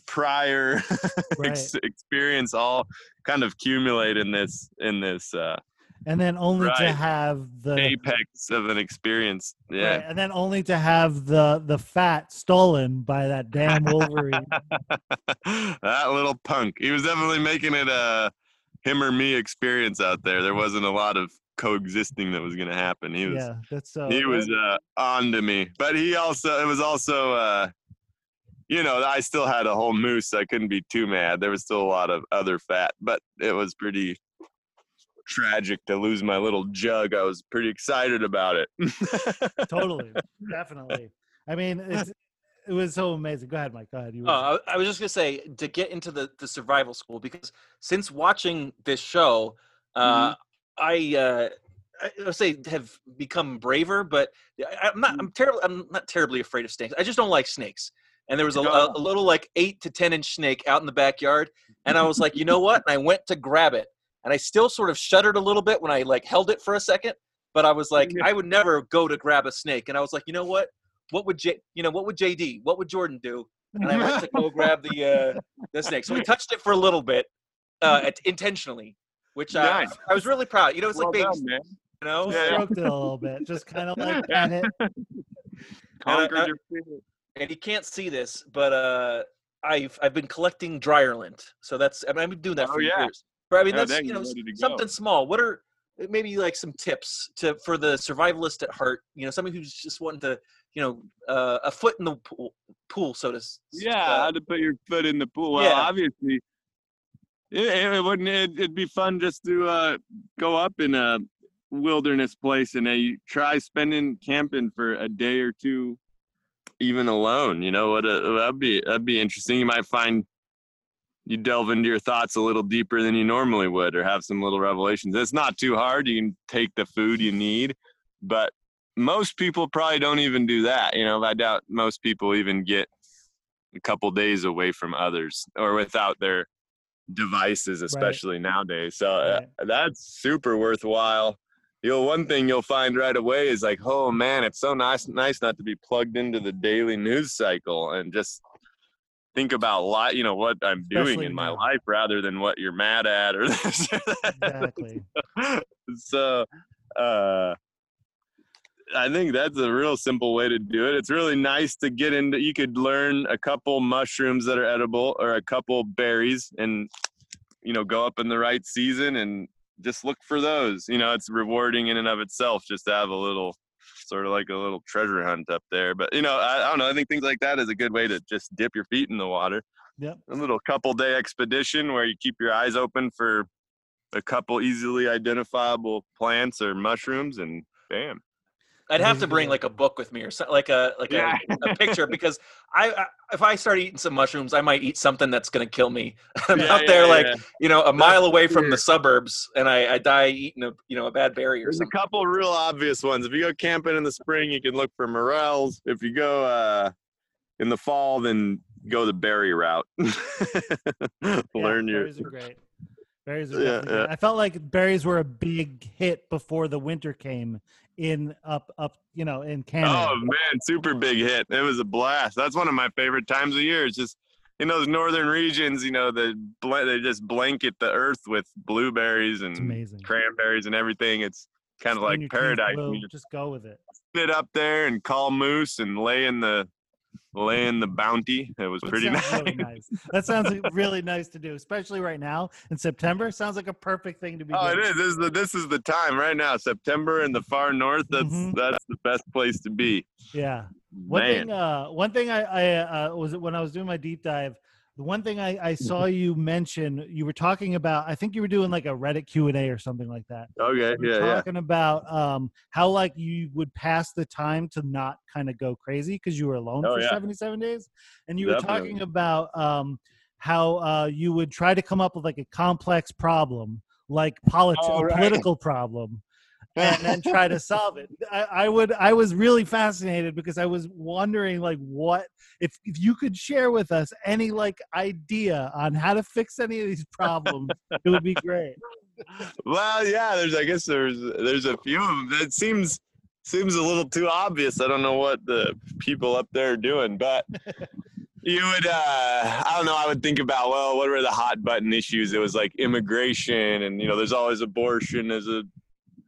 prior Right. ex- experience all kind of accumulate in this in this uh and then only to have the apex of an experience yeah right, and then only to have the the fat stolen by that damn Wolverine. that little punk. He was definitely making it a him or me experience out there. There wasn't a lot of coexisting that was going to happen. He was yeah, that's so. he was uh, on to me, but he also it was also uh, you know I still had a whole moose. I couldn't be too mad. There was still a lot of other fat, but it was pretty tragic to lose my little jug. I was pretty excited about it. totally, definitely. I mean, it's, it was so amazing. Go ahead, Mike. Go ahead. You Uh, I I was just gonna say to get into the the survival school because since watching this show, uh, I uh, I would say have become braver, but I, I'm not. I'm terribly. I'm not terribly afraid of snakes. I just don't like snakes. And there was a, a, a little like eight to ten inch snake out in the backyard, and I was like, you know what? And I went to grab it, and I still sort of shuddered a little bit when I like held it for a second. But I was like, I would never go to grab a snake, and I was like, you know what? What would J, you know, what would JD, what would Jordan do? And I went to go grab the uh, the snake. So we touched it for a little bit, uh, at- intentionally, which uh, Nice. I was really proud. You know, it's Well like baby, done, man. you know. Yeah, yeah. stroked it a little bit, just kind of like pat it. Conquered uh, and you can't see this, but uh, I've I've been collecting dryer lint. So that's I mean, I've been doing that Oh, for yeah. years. But I mean, that's you know you're ready to go. something small. What are maybe like some tips to for the survivalist at heart? You know, somebody who's just wanting to you know uh, a foot in the pool, pool so to s- Yeah, uh, how to put your foot in the pool. Well, Yeah. obviously, it, it wouldn't. It, it'd be fun just to uh, go up in a wilderness place and uh, you try spending camping for a day or two, even alone. You know what? Uh, that'd be that'd be interesting. You might find you delve into your thoughts a little deeper than you normally would, or have some little revelations. It's not too hard. You can take the food you need, but most people probably don't even do that. You know, I doubt most people even get a couple days away from others or without their devices, especially nowadays. So uh, that's super worthwhile. You know, one thing you'll find right away is like, oh man, it's so nice, nice not to be plugged into the daily news cycle and just think about lot, you know, what I'm doing Especially in my life rather than what you're mad at or this or. Exactly. so uh I think that's a real simple way to do it. It's really nice to get into you could learn a couple mushrooms that are edible or a couple berries and you know go up in the right season and just look for those. You know, it's rewarding in and of itself just to have a little sort of like a little treasure hunt up there. But you know, I, I don't know, I think things like that is a good way to just dip your feet in the water. Yep. A little couple day expedition where you keep your eyes open for a couple easily identifiable plants or mushrooms and bam. I'd have to bring like a book with me or something, like a like Yeah. a, a picture because I, I if I start eating some mushrooms, I might eat something that's gonna kill me. I'm Yeah, out yeah, there like yeah. you know a mile away from the suburbs, and I, I die eating a you know a bad berry or There's a something. couple real obvious ones. If you go camping in the spring, you can look for morels. If you go uh, in the fall, then go the berry route. Yeah, Learn your berries are great. Berries are Yeah, yeah. I felt like berries were a big hit before the winter came in up up you know in Canada. Oh man, super big hit. It was a blast. That's one of my favorite times of year. It's just in those northern regions, you know, the bl- they just blanket the earth with blueberries and cranberries and everything. It's kind of like paradise. blue, You just just go with it. sit up there and call moose and lay in the laying the bounty. It was pretty nice. really nice. That sounds really nice to do, especially right now in September. Sounds like a perfect thing to be Oh, it doing. is. This is the this is the time right now. September in the far north. That's Mhm. that's the best place to be. Yeah. One Man. thing, uh, one thing I, I uh, was when I was doing my deep dive. The one thing I, I saw you mention, you were talking about. I think you were doing like a Reddit Q and A or something like that. Okay. You were Yeah. Yeah. talking about um, how like you would pass the time to not kind of go crazy because you were alone Oh, for yeah. 77 days, and you were talking about um, how uh, you would try to come up with like a complex problem, like politi- Oh, a political problem, and then try to solve it. I, I would I was really fascinated because I was wondering like what if if you could share with us any like idea on how to fix any of these problems, it would be great. Well, yeah. There's. I guess there's there's a few of them. That seems seems a little too obvious. I don't know what the people up there are doing, but you would. uh I don't know. I would think about well, what were the hot button issues? It was like immigration, and you know, there's always abortion as a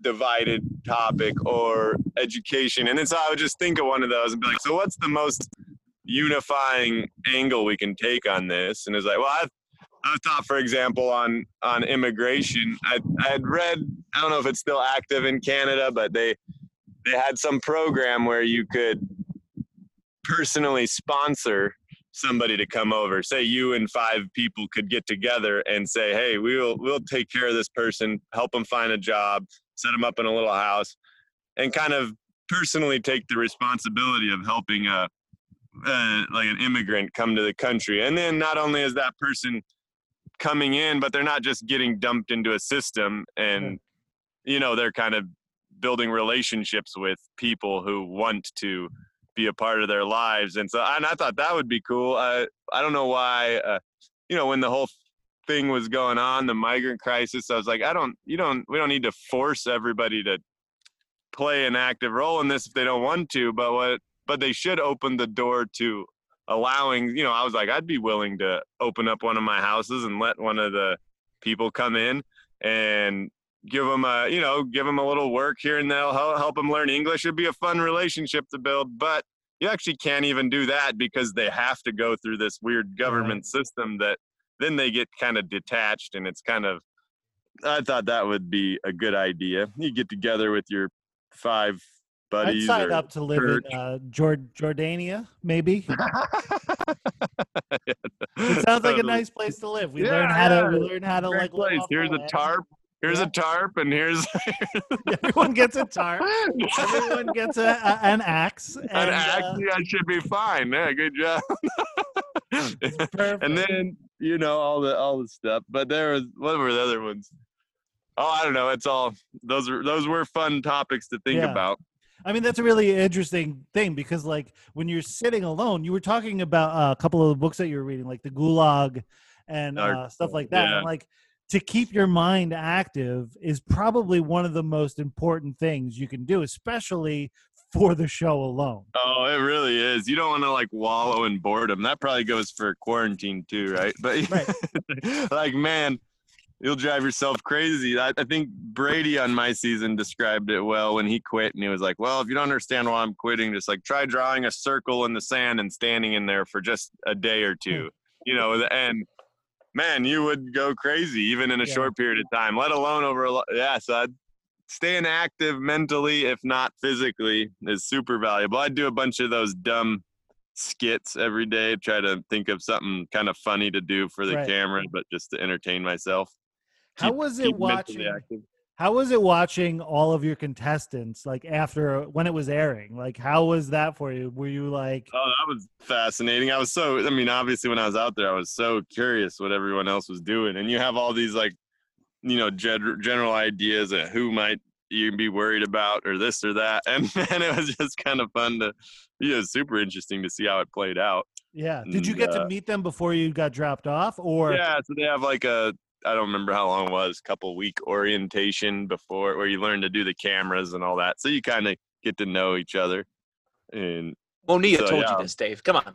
divided topic or education. And then so i would just think of one of those and be like so what's the most unifying angle we can take on this? And it's like well i've i thought for example on on immigration. I i had read i don't know if it's still active in canada but they they had some program where you could personally sponsor somebody to come over. Say you and five people could get together and say hey we'll we'll take care of this person help them find a job set them up in a little house and kind of personally take the responsibility of helping a uh, like an immigrant come to the country. And then not only is that person coming in but they're not just getting dumped into a system and you know they're kind of building relationships with people who want to be a part of their lives. And so and I thought that would be cool. I I don't know why uh, you know when the whole thing was going on the migrant crisis I was like I don't you don't we don't need to force everybody to play an active role in this if they don't want to but what but they should open the door to allowing you know i was like i'd be willing to open up one of my houses and let one of the people come in and give them a you know give them a little work here and they'll help, help them learn english it'd be a fun relationship to build but you actually can't even do that because they have to go through this weird government system that then they get kind of detached and it's kind of i thought that would be a good idea you get together with your five I'd buddies sign or up to live church. in uh, Jord- Jordania, maybe. It sounds like a nice place to live. We Yeah, learn how to we learn how to like place. Here's a land. tarp. Here's Yeah. a tarp, and here's Everyone gets a tarp. Everyone gets a, a- an axe. And, an uh, axe. Yeah, should be fine. Yeah, good job. and then you know all the all the stuff. But there was what were the other ones? Oh, I don't know. It's all those were those were fun topics to think Yeah. about. I mean, that's a really interesting thing because, like, when you're sitting alone, you were talking about uh, a couple of the books that you were reading, like the Gulag and uh, stuff like that. yeah. And, like, to keep your mind active is probably one of the most important things you can do, especially for the show alone. Oh, it really is. You don't want to like wallow in boredom. That probably goes for quarantine too, right? But Right. like, man, you'll drive yourself crazy. I, I think Brady on my season described it well when he quit, and he was like, "Well, if you don't understand why I'm quitting, just like try drawing a circle in the sand and standing in there for just a day or two, you know." And man, you would go crazy even in a Yeah. short period of time, let alone over a lot. Yeah, so I'd staying active mentally, if not physically, is super valuable. I do a bunch of those dumb skits every day, try to think of something kind of funny to do for the Right. camera, but just to entertain myself. How Keep- was it watching? How was it watching all of your contestants like after uh, when it was airing? Like, how was that for you? Were you like, Oh, that was fascinating. I was so, I mean, obviously, when I was out there, I was so curious what everyone else was doing. And you have all these, like, you know, gen- general ideas of who might you be worried about or this or that. And man, it was just kind of fun to, it was super interesting to see how it played out. yeah? Did you And, get to uh, meet them before you got dropped off, or Yeah, so they have like a I don't remember how long it was, couple week orientation before where you learn to do the cameras and all that. So you kind of get to know each other. And Woniya So, told yeah. you this, Dave. Come on.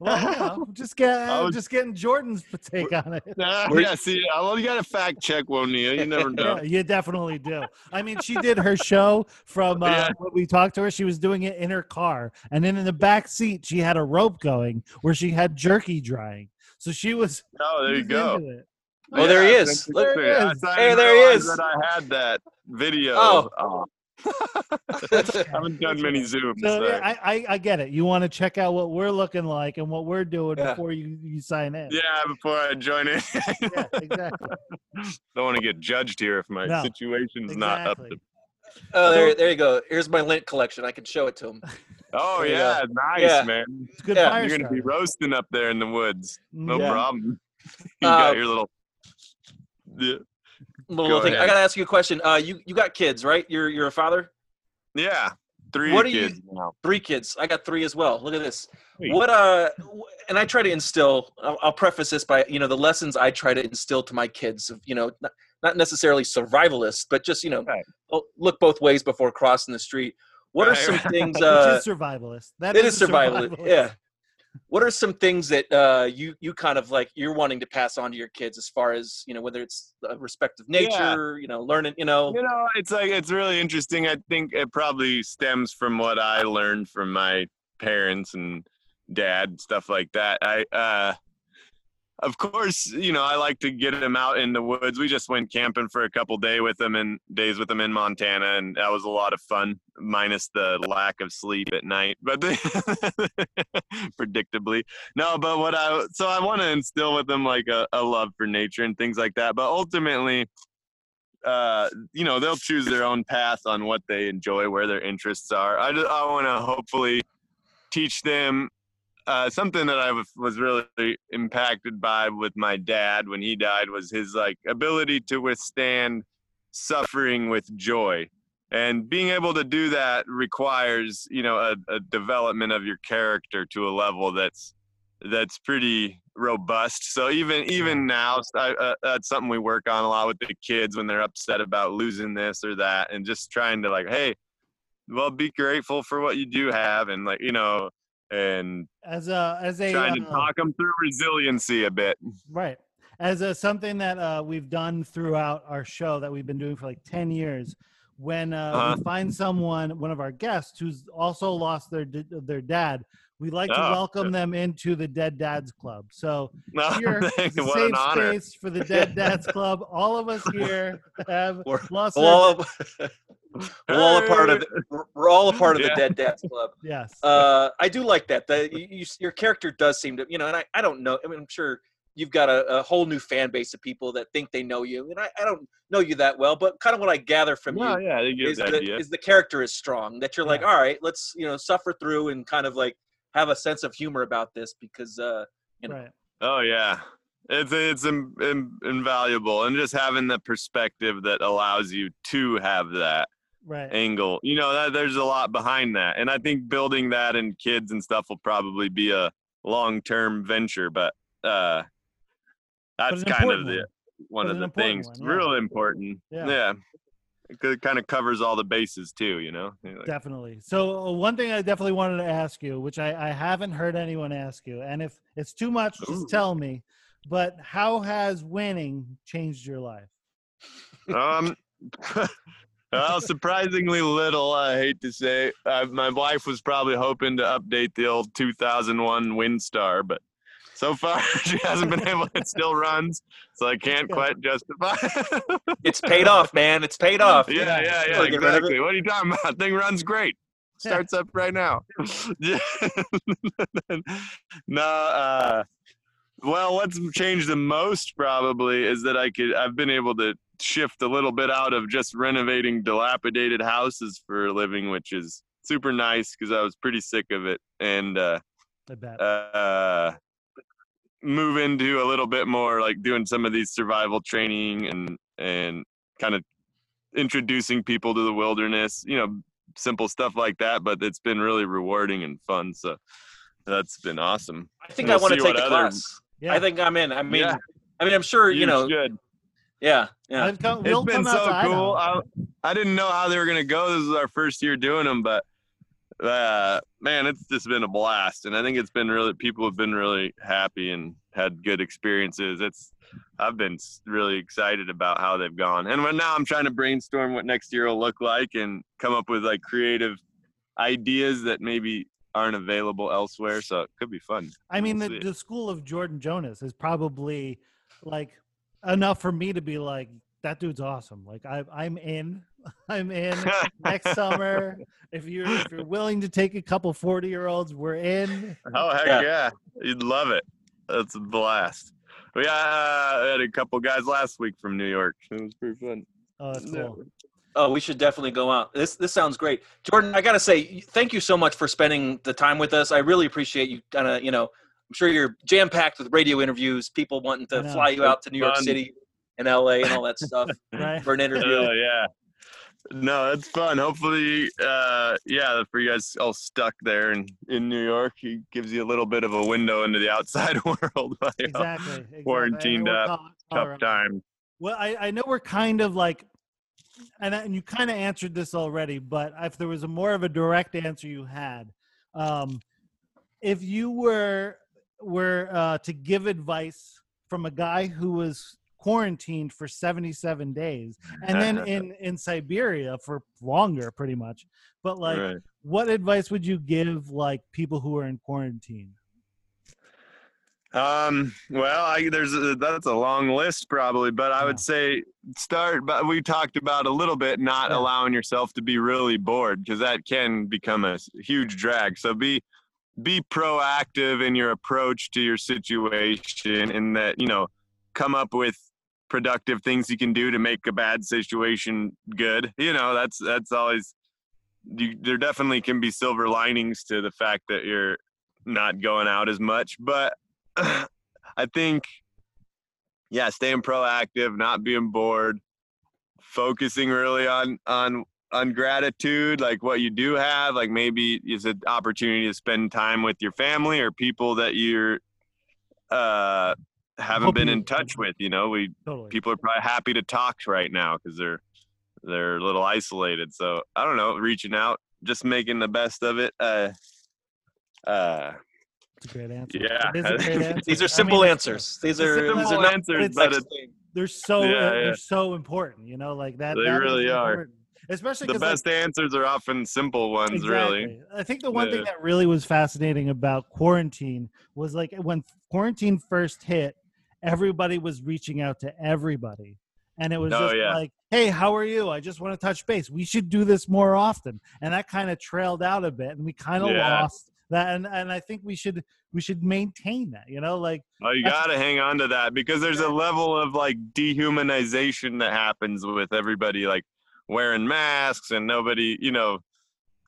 Well, you know, just get I was- just getting Jordan's take on it. Nah, yeah, see, well, you got to fact check, won't you? You never know. Yeah, you definitely do. I mean, she did her show from uh, Yeah. when we talked to her. She was doing it in her car, and then in the back seat, she had a rope going where she had jerky drying. So she was. Oh, there you go. into it. Oh, there he Yeah, is. There he is. I- I Hey, there he is. That I had that video. Oh. Oh. I haven't done many zooms. So sorry. yeah, I, I I get it. You want to check out what we're looking like and what we're doing Yeah. before you you sign in. Yeah, before I join in. Yeah, exactly. Don't want to get judged here if my No, situation's not up to. Oh, there, there you go. Here's my lint collection. I can show it to him. Oh There you yeah, nice Yeah. man. It's good Yeah, You're gonna be roasting up there in the woods. No Yeah. problem. You Uh, got your little. Yeah. Little Go thing. I gotta ask you a question. Uh, you you got kids, right? You're you're a father. yeah. Three What do you- kids now. Three kids. I got three as well. Look at this. Sweet. What uh, and I try to instill. I'll, I'll preface this by you know the lessons I try to instill to my kids. Of you know not, not necessarily survivalist, but just you know Right. oh, look both ways before crossing the street. What are Right, some right. things? Which Uh, is survivalist. That it is a survivalist. Yeah. What are some things that uh, you you kind of like you're wanting to pass on to your kids as far as you know whether it's respect of nature, you know, learning, you know, You know, it's like it's really interesting. I think it probably stems from what I learned from my parents and dad, stuff like that. I uh of course, you know, I like to get him out in the woods. We just went camping for a couple day with him and days with him in Montana, and that was a lot of fun, minus the lack of sleep at night. But predictably, no. But what I so I want to instill with them like a, a love for nature and things like that. But ultimately, uh, you know, they'll choose their own path on what they enjoy, where their interests are. I, just, I want to hopefully teach them uh, something that I was, was really impacted by with my dad when he died was his like ability to withstand suffering with joy. And being able to do that requires, you know, a, a development of your character to a level that's that's pretty robust. So even even now, I, uh, that's something we work on a lot with the kids when they're upset about losing this or that, and just trying to like, hey, well, be grateful for what you do have, and like you know, and As a as a trying to uh, talk them through resiliency a bit. Right. As a, something that uh, we've done throughout our show that we've been doing for like 10 years, when uh, Uh-huh. we find someone, one of our guests, who's also lost their their dad, we like to Oh, welcome them into the Dead Dads Club. So No, here, a safe space for the Dead Dads Club. All of us here have lost all, we're all a part of the, we're all a part of the Yeah. Dead Dads Club. Yes. Uh, I do like that. The, you, you, your character does seem to, you know, and I, I don't know. I mean, I'm sure you've got a, a whole new fan base of people that think they know you, and I, I don't know you that well, but kind of what I gather from No, you yeah, is the the, idea. is the character is strong. That you're like, all right, let's you know suffer through and kind of like have a sense of humor about this because uh, you know. right. Oh yeah, it's it's in, in, invaluable, and just having the perspective that allows you to have that Right. angle. You know, that there's a lot behind that, and I think building that in kids and stuff will probably be a long term venture. But uh, that's an kind of the one But of the things one, yeah. real important. Yeah. Yeah. It kind of covers all the bases too, you know. Like, Definitely. So uh, one thing I definitely wanted to ask you, which I, I haven't heard anyone ask you, and if it's too much, Ooh. just tell me. But how has winning changed your life? Um, well, surprisingly little. I hate to say. Uh, my wife was probably hoping to update the old 2001 Windstar, but so far she hasn't been able. It still runs, so I can't quite justify. It's paid off, man. It's paid off. yeah, yeah, yeah, Wanna get rid of it? exactly. What are you talking about? Thing runs great. Starts up right now. Yeah. no, uh, well, what's changed the most probably is that I could I've been able to shift a little bit out of just renovating dilapidated houses for a living, which is super nice because I was pretty sick of it, and uh, I bet. uh, move into a little bit more like doing some of these survival training and and kind of introducing people to the wilderness you know simple stuff like that but it's been really rewarding and fun so that's been awesome I think We'll I want to take what the other- class. yeah. I think I'm in. I mean, Yeah. I mean, I'm sure you, know. should. Yeah, yeah. I've come, it's we'll been come out so cool I, I didn't know how they were going to go this is our first year doing them but uh, man, it's just been a blast, and I think it's been really people have been really happy and had good experiences. It's I've been really excited about how they've gone, and right now I'm trying to brainstorm what next year will look like and come up with like creative ideas that maybe aren't available elsewhere. So it could be fun. I mean, We'll the, the school of Jordan Jonas is probably like enough for me to be like, that dude's awesome. Like I, I'm in. I'm in next summer. If you're if you're willing to take a couple forty year olds, we're in. Oh heck Yeah. yeah. You'd love it. That's a blast. We uh, had a couple guys last week from New York. It was pretty fun. Oh, that's cool. Oh, we should definitely go out. This this sounds great, Jordan. I gotta say, thank you so much for spending the time with us. I really appreciate you. Kind of, you know, I'm sure you're jam packed with radio interviews, people wanting to fly you out to New York Fun. City and LA and all that stuff Right. for an interview. Oh yeah. No, it's fun. Hopefully, uh, yeah, for you guys all stuck there in, in New York, he gives you a little bit of a window into the outside world. while you're Exactly. exactly. Quarantined up, Tough Colorado. time. Well, I, I know we're kind of like, and, and you kind of answered this already, but if there was a more of a direct answer you had, um, if you were were uh, to give advice from a guy who was quarantined for 77 days and then in in Siberia for longer pretty much but like Right. what advice would you give like people who are in quarantine Um, well, I, there's a, that's a long list probably, but I Yeah. would say start. But we talked about a little bit not Yeah. allowing yourself to be really bored because that can become a huge drag. So be be proactive in your approach to your situation, and that you know come up with productive things you can do to make a bad situation good. You know, that's that's always. You, there definitely can be silver linings to the fact that you're not going out as much, but I think, yeah, staying proactive, not being bored, focusing really on on on gratitude, like what you do have, like maybe it's an opportunity to spend time with your family or people that you're uh haven't Hope been in touch with. You know, we totally people are probably happy to talk right now because they're they're a little isolated. So I don't know, reaching out, just making the best of it. Uh, uh, it's a great answer Yeah. A great answer. These are simple mean, answers. These are simple these are not answers, it's but it's they're so Yeah, yeah. they're so important you know like that They that is really are. important. Especially the 'cause, like, best answers are often simple ones, really. I think the one thing that really was fascinating about quarantine was like when quarantine first hit, everybody was reaching out to everybody. And it was Oh, just yeah. like, hey, how are you? I just want to touch base. We should do this more often. And that kind of trailed out a bit and we kind of Yeah. lost that. And, and I think we should we should maintain that, you know, like Well, you got to hang on to that because there's a level of like dehumanization that happens with everybody like wearing masks and nobody, you know,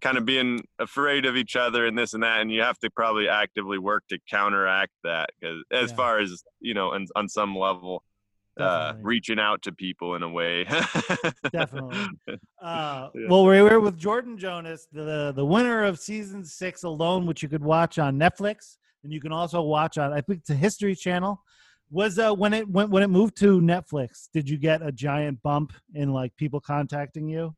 kind of being afraid of each other and this and that. And you have to probably actively work to counteract that because as Yeah. far as, you know, on, on some level, uh, reaching out to people in a way. Definitely. Uh, Yeah. Well, we were with Jordan Jonas, the the winner of season six alone, which you could watch on Netflix, and you can also watch on I think it's a History Channel. Was uh when it when when it moved to Netflix, did you get a giant bump in like people contacting you?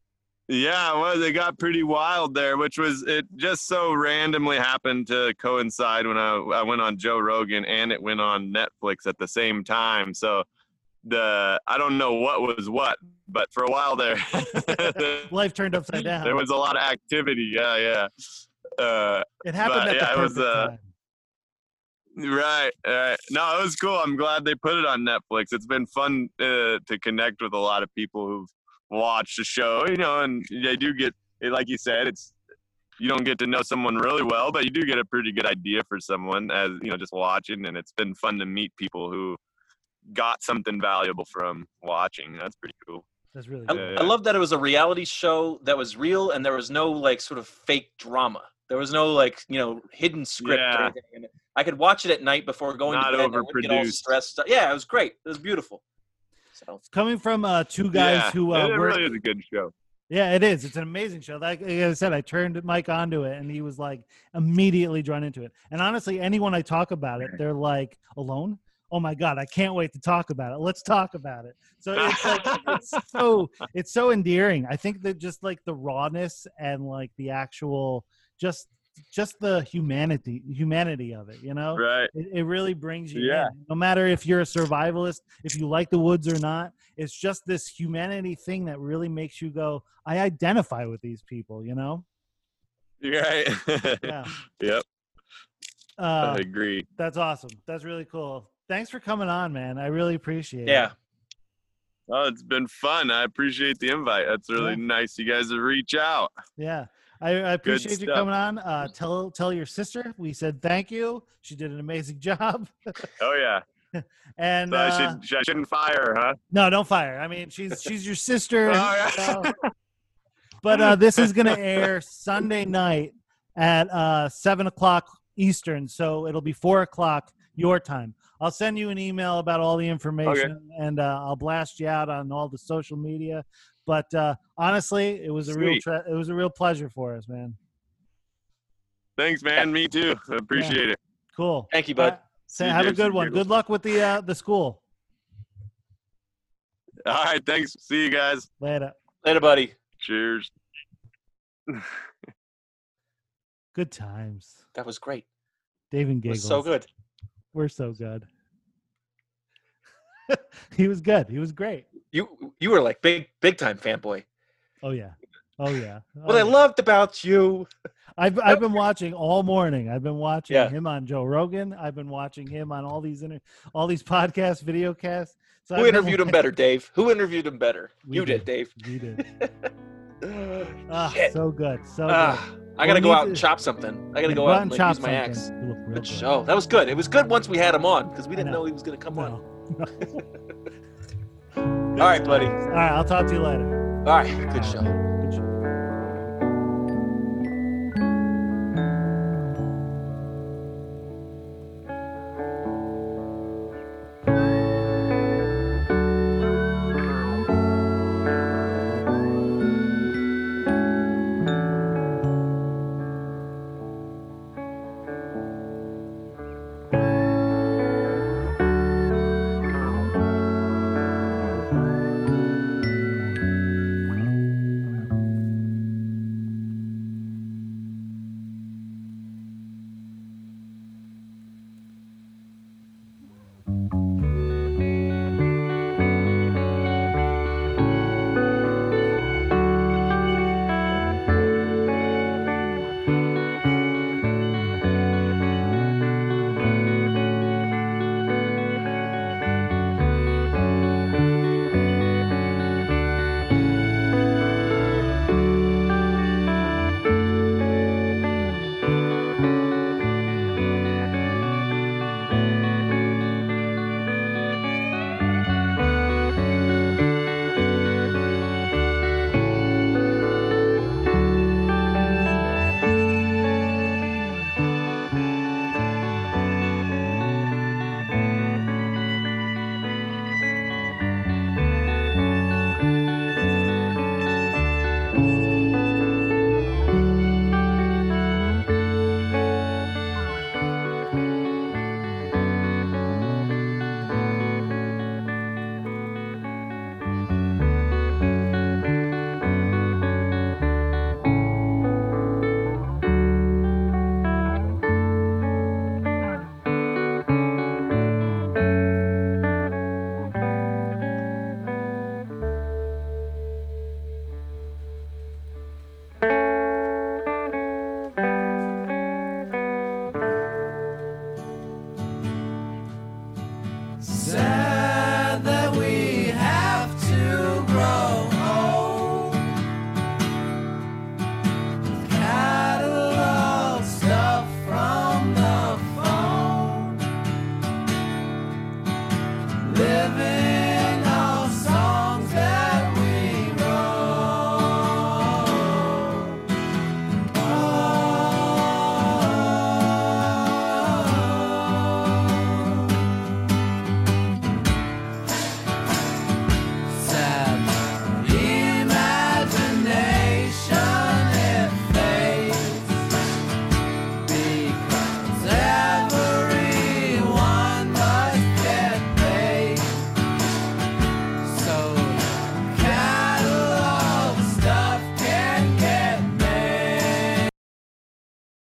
Yeah, well, they got pretty wild there, which was it just so randomly happened to coincide when I, I went on Joe Rogan and it went on Netflix at the same time. So the I don't know what was what, but for a while there, Life turned upside down. there was a lot of activity. Yeah, yeah. Uh, it happened but, at the yeah, it was, perfect uh, time. Right, right. No, it was cool. I'm glad they put it on Netflix. It's been fun uh, to connect with a lot of people who've watched the show, you know, and they do get, like you said, it's you don't get to know someone really well, but you do get a pretty good idea for someone as you know just watching, and it's been fun to meet people who got something valuable from watching. That's pretty cool. That's really I, good. I love that it was a reality show that was real and there was no like sort of fake drama. There was no like you know hidden script or Yeah. anything in. I could watch it at night before going Not to bed. and I wouldn't get all overproduced. stressed. Yeah, it was great. It was beautiful. So Coming from uh, two guys yeah, who uh, it work, really is a good show. Yeah, it is. It's an amazing show. Like, like I said, I turned Mike onto it, and he was like immediately drawn into it. And honestly, anyone I talk about it, they're like, "Alone? Oh my god, I can't wait to talk about it. Let's talk about it." So it's like it's so it's so endearing. I think that just like the rawness and like the actual just just the humanity humanity of it. You know, Right. it, it really brings you Yeah. in. No matter if you're a survivalist, if you like the woods or not, it's just this humanity thing that really makes you go, I identify with these people, you know? Right. Yeah. yep. Uh, I agree. that's awesome. That's really cool. Thanks for coming on, man. I really appreciate it. Yeah. Oh, it's been fun. I appreciate the invite. That's really Yeah. nice. You guys to reach out. Yeah. I, I appreciate you coming on. Uh, tell tell your sister we said thank you. She did an amazing job. Oh yeah. and So uh, I should I shouldn't fire, huh? no, don't fire. I mean, she's she's your sister. Oh, yeah. so- but uh, this is gonna air Sunday night at uh, seven o'clock Eastern, so it'll be four o'clock your time. I'll send you an email about all the information, and uh, I'll blast you out on all the social media. But uh, honestly, it was a real Sweet. tre- it was a real pleasure for us, man. Thanks, man. Me too. I appreciate it. Cool. Thank you, bud. Uh, See say, you, have a good one. Good luck with the uh, the school. All right. Thanks. See you guys. Later. Later, buddy. Cheers. Good times. That was great. Dave and giggles. was so good. We're so good. he was good. He was great. You you were like big big time fanboy. Oh yeah. Oh yeah. What Oh, I yeah. loved about you. I've I've been watching all morning. I've been watching Yeah. him on Joe Rogan. I've been watching him on all these inter- all these podcasts, video casts. So Who I've been interviewed him better, Dave? Who interviewed him better? We you did. did, Dave. We did. Ah, Shit. so good. So Ah, I We'll gotta go out to- and chop something. I gotta go Go out and like, chop use my something. axe. You Good good. show. That was good. It was good once we had him on because we didn't know. know he was gonna come on. No. All right, buddy. All right. I'll talk to you later. All right, good show.